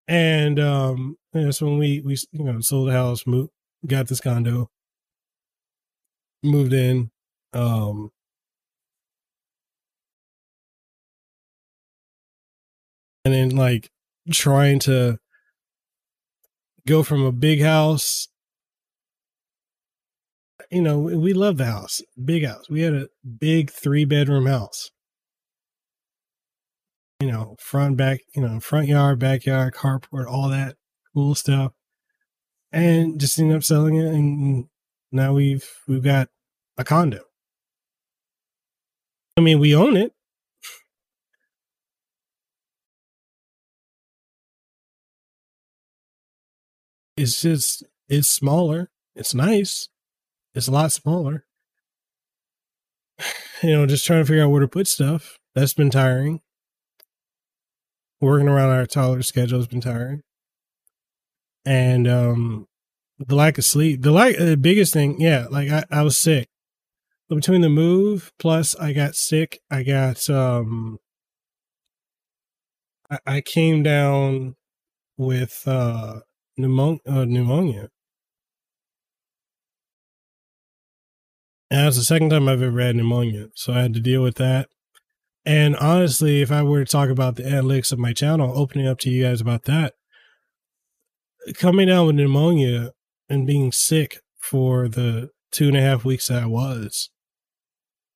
Speaker 1: and um, that's when we we you know sold the house, moved, got this condo, moved in. Um, and then like trying to go from a big house you know we love the house big house. We had a big three bedroom house. You know front back you know front yard backyard carport all that cool stuff. And just ended up selling it and now we've we've got a condo. I mean we own it it's just it's smaller. It's nice. It's a lot smaller. You know, just trying to figure out where to put stuff. That's been tiring. Working around our toddler schedule has been tiring. And um the lack of sleep. The like the biggest thing, yeah, like I, I was sick. But between the move plus I got sick, I got um I, I came down with uh pneumonia. Uh, pneumonia. And that's the second time I've ever had pneumonia, so I had to deal with that. And honestly, if I were to talk about the analytics of my channel, opening up to you guys about that, coming down with pneumonia and being sick for the two and a half weeks that I was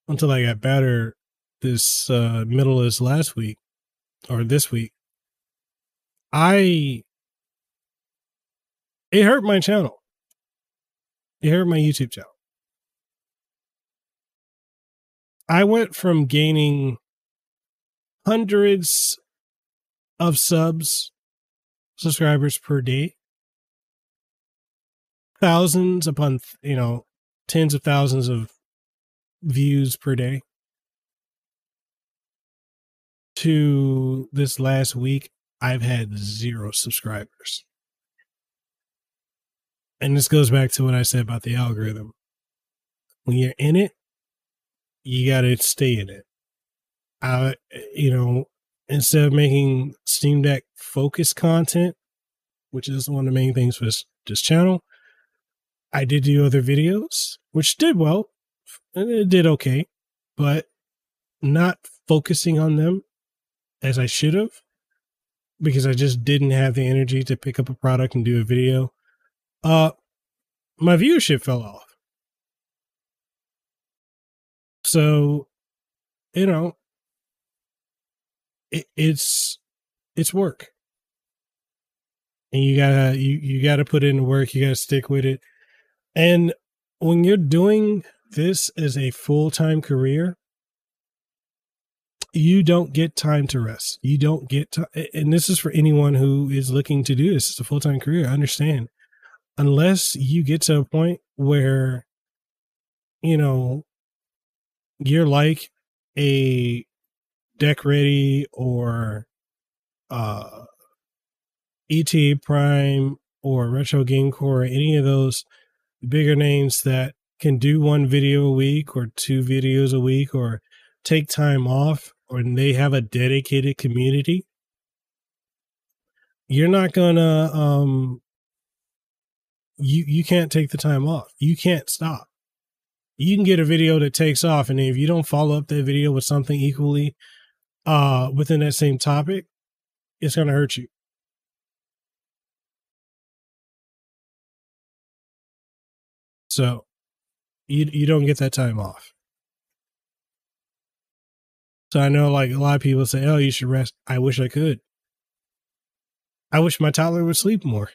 Speaker 1: until I got better this uh, middle of this last week or this week, I it hurt my channel. It hurt my YouTube channel. I went from gaining hundreds of subs, subscribers per day, thousands upon, you know, tens of thousands of views per day, to this last week, I've had zero subscribers and this goes back to what I said about the algorithm. When you're in it, you got to stay in it. I, you know, instead of making Steam Deck focused content, which is one of the main things for this, this channel, I did do other videos, which did well. It did okay, but not focusing on them as I should have because I just didn't have the energy to pick up a product and do a video. Uh, my viewership fell off. So, you know, it, it's it's work, and you gotta you you gotta put in the work. You gotta stick with it, and when you're doing this as a full time career, you don't get time to rest. You don't get time, and this is for anyone who is looking to do this. It's a full time career. I understand. Unless you get to a point where, you know, you're like a deck ready or uh ETA Prime or Retro Game Core or any of those bigger names that can do one video a week or two videos a week or take time off or they have a dedicated community, you're not gonna um you you can't take the time off. You can't stop. You can get a video that takes off, and if you don't follow up that video with something equally uh within that same topic, it's gonna hurt you. So you you don't get that time off. So I know like a lot of people say, "Oh, you should rest." I wish I could. I wish my toddler would sleep more.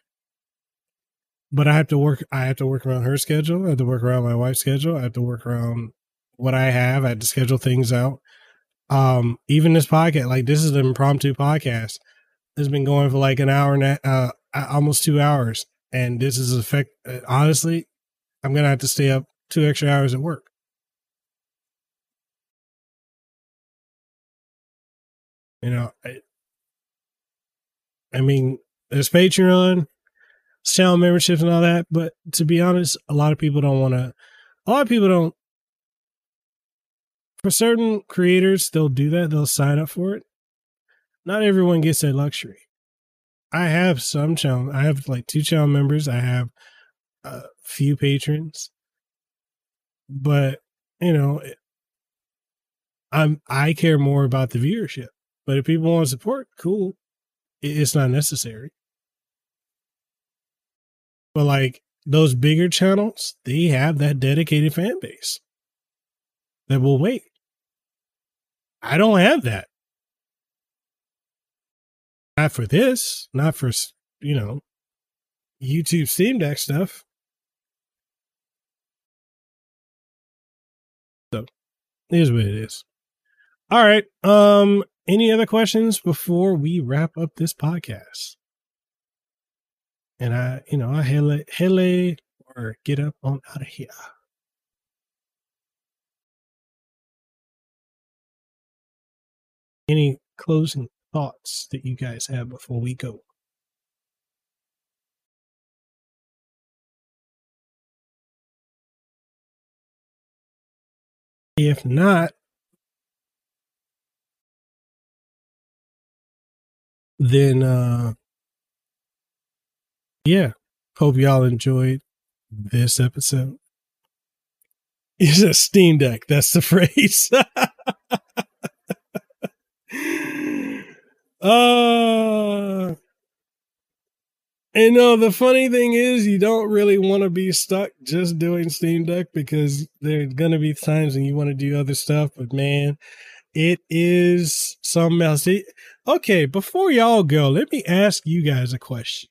Speaker 1: But I have to work I have to work around her schedule. I have to work around my wife's schedule. I have to work around what I have. I have to schedule things out. Um, even this podcast, like this is an impromptu podcast. It's been going for like an hour and uh, almost two hours, and this is effect. Uh, honestly, I'm gonna have to stay up two extra hours at work. You know, I, I mean, there's Patreon, channel memberships, and all that. But to be honest, a lot of people don't want to. A lot of people don't. For certain creators, they'll do that. They'll sign up for it. Not everyone gets that luxury. I have some channel. I have like two channel members. I have a few patrons, but you know, I'm I care more about the viewership. But if people want to support, cool. It's not necessary. But like those bigger channels, they have that dedicated fan base that will wait. I don't have that. Not for this, not for, you know, YouTube Steam Deck stuff. So, it is what it is. All right. Um, any other questions before we wrap up this podcast? And I, you know, I hele hele or get up on out of here. Any closing thoughts that you guys have before we go? If not, then uh yeah hope y'all enjoyed this episode it's a steam deck that's the phrase uh and no, the funny thing is, you don't really want to be stuck just doing Steam Deck because there's going to be times when you want to do other stuff. But man, it is something else. Okay, before y'all go, let me ask you guys a question.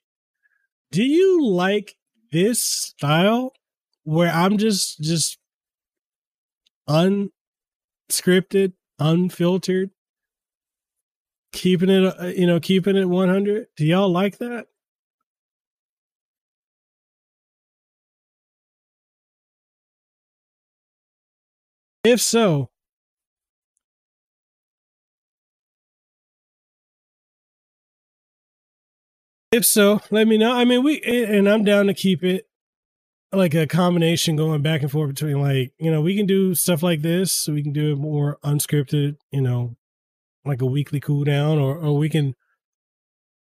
Speaker 1: Do you like this style where I'm just just unscripted, unfiltered, keeping it uh, you know, keeping it 100? Do y'all like that? If so, If so, let me know. I mean, we and I'm down to keep it like a combination going back and forth between like you know we can do stuff like this, so we can do it more unscripted, you know, like a weekly cool down, or or we can,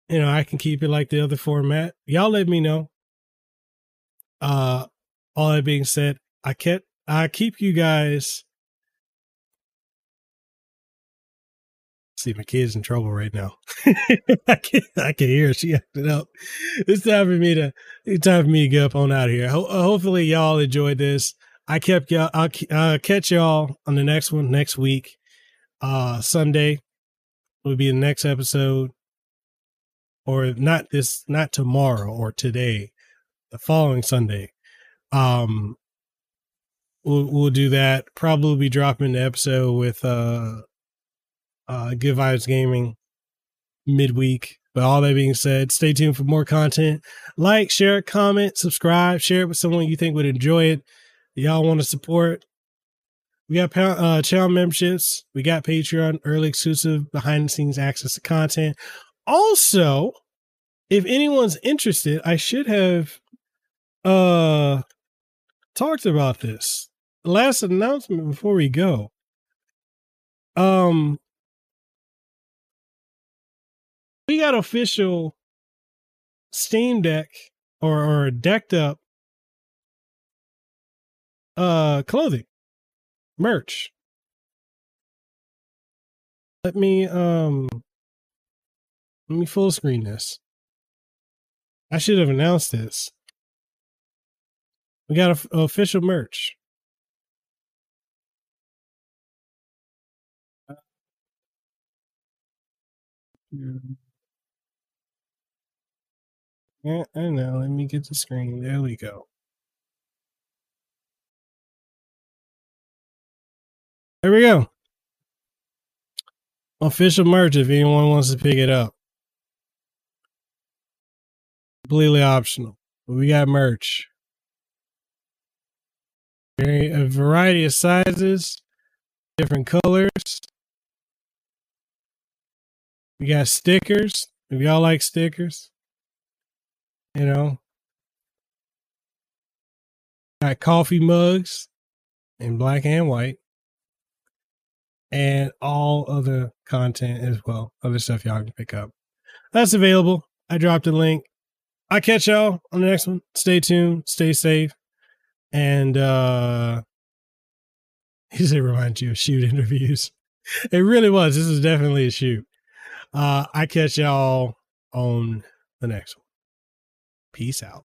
Speaker 1: you know, I can keep it like the other format. Y'all let me know. Uh, all that being said, I kept I keep you guys See, my kid's in trouble right now. I can I can hear her. she acting up. It's time for me to it's time for me to get up on out of here. Ho- uh, hopefully, y'all enjoyed this. I kept y'all. I'll uh, catch y'all on the next one next week. Uh, Sunday will be the next episode, or not this, not tomorrow or today, the following Sunday. Um, we'll we'll do that. Probably be dropping the episode with uh uh, Good Vibes Gaming midweek. But all that being said, stay tuned for more content. Like, share, comment, subscribe, share it with someone you think would enjoy it. Y'all want to support? We got uh, channel memberships. We got Patreon, early exclusive, behind the scenes access to content. Also, if anyone's interested, I should have uh talked about this. Last announcement before we go. Um, we got official Steam Deck or, or decked up uh clothing merch. Let me um let me full screen this. I should have announced this. We got a, a official merch. Yeah, Eh, I know. Let me get the screen. There we go. There we go. Official merch if anyone wants to pick it up. Completely optional. But we got merch. A variety of sizes, different colors. We got stickers. If y'all like stickers, you know, got coffee mugs in black and white, and all other content as well, other stuff y'all can pick up. That's available. I dropped a link. I'll catch y'all on the next one. Stay tuned, stay safe, and uh he said remind you of shoot interviews. It really was. This is definitely a shoot. Uh I catch y'all on the next one. Peace out.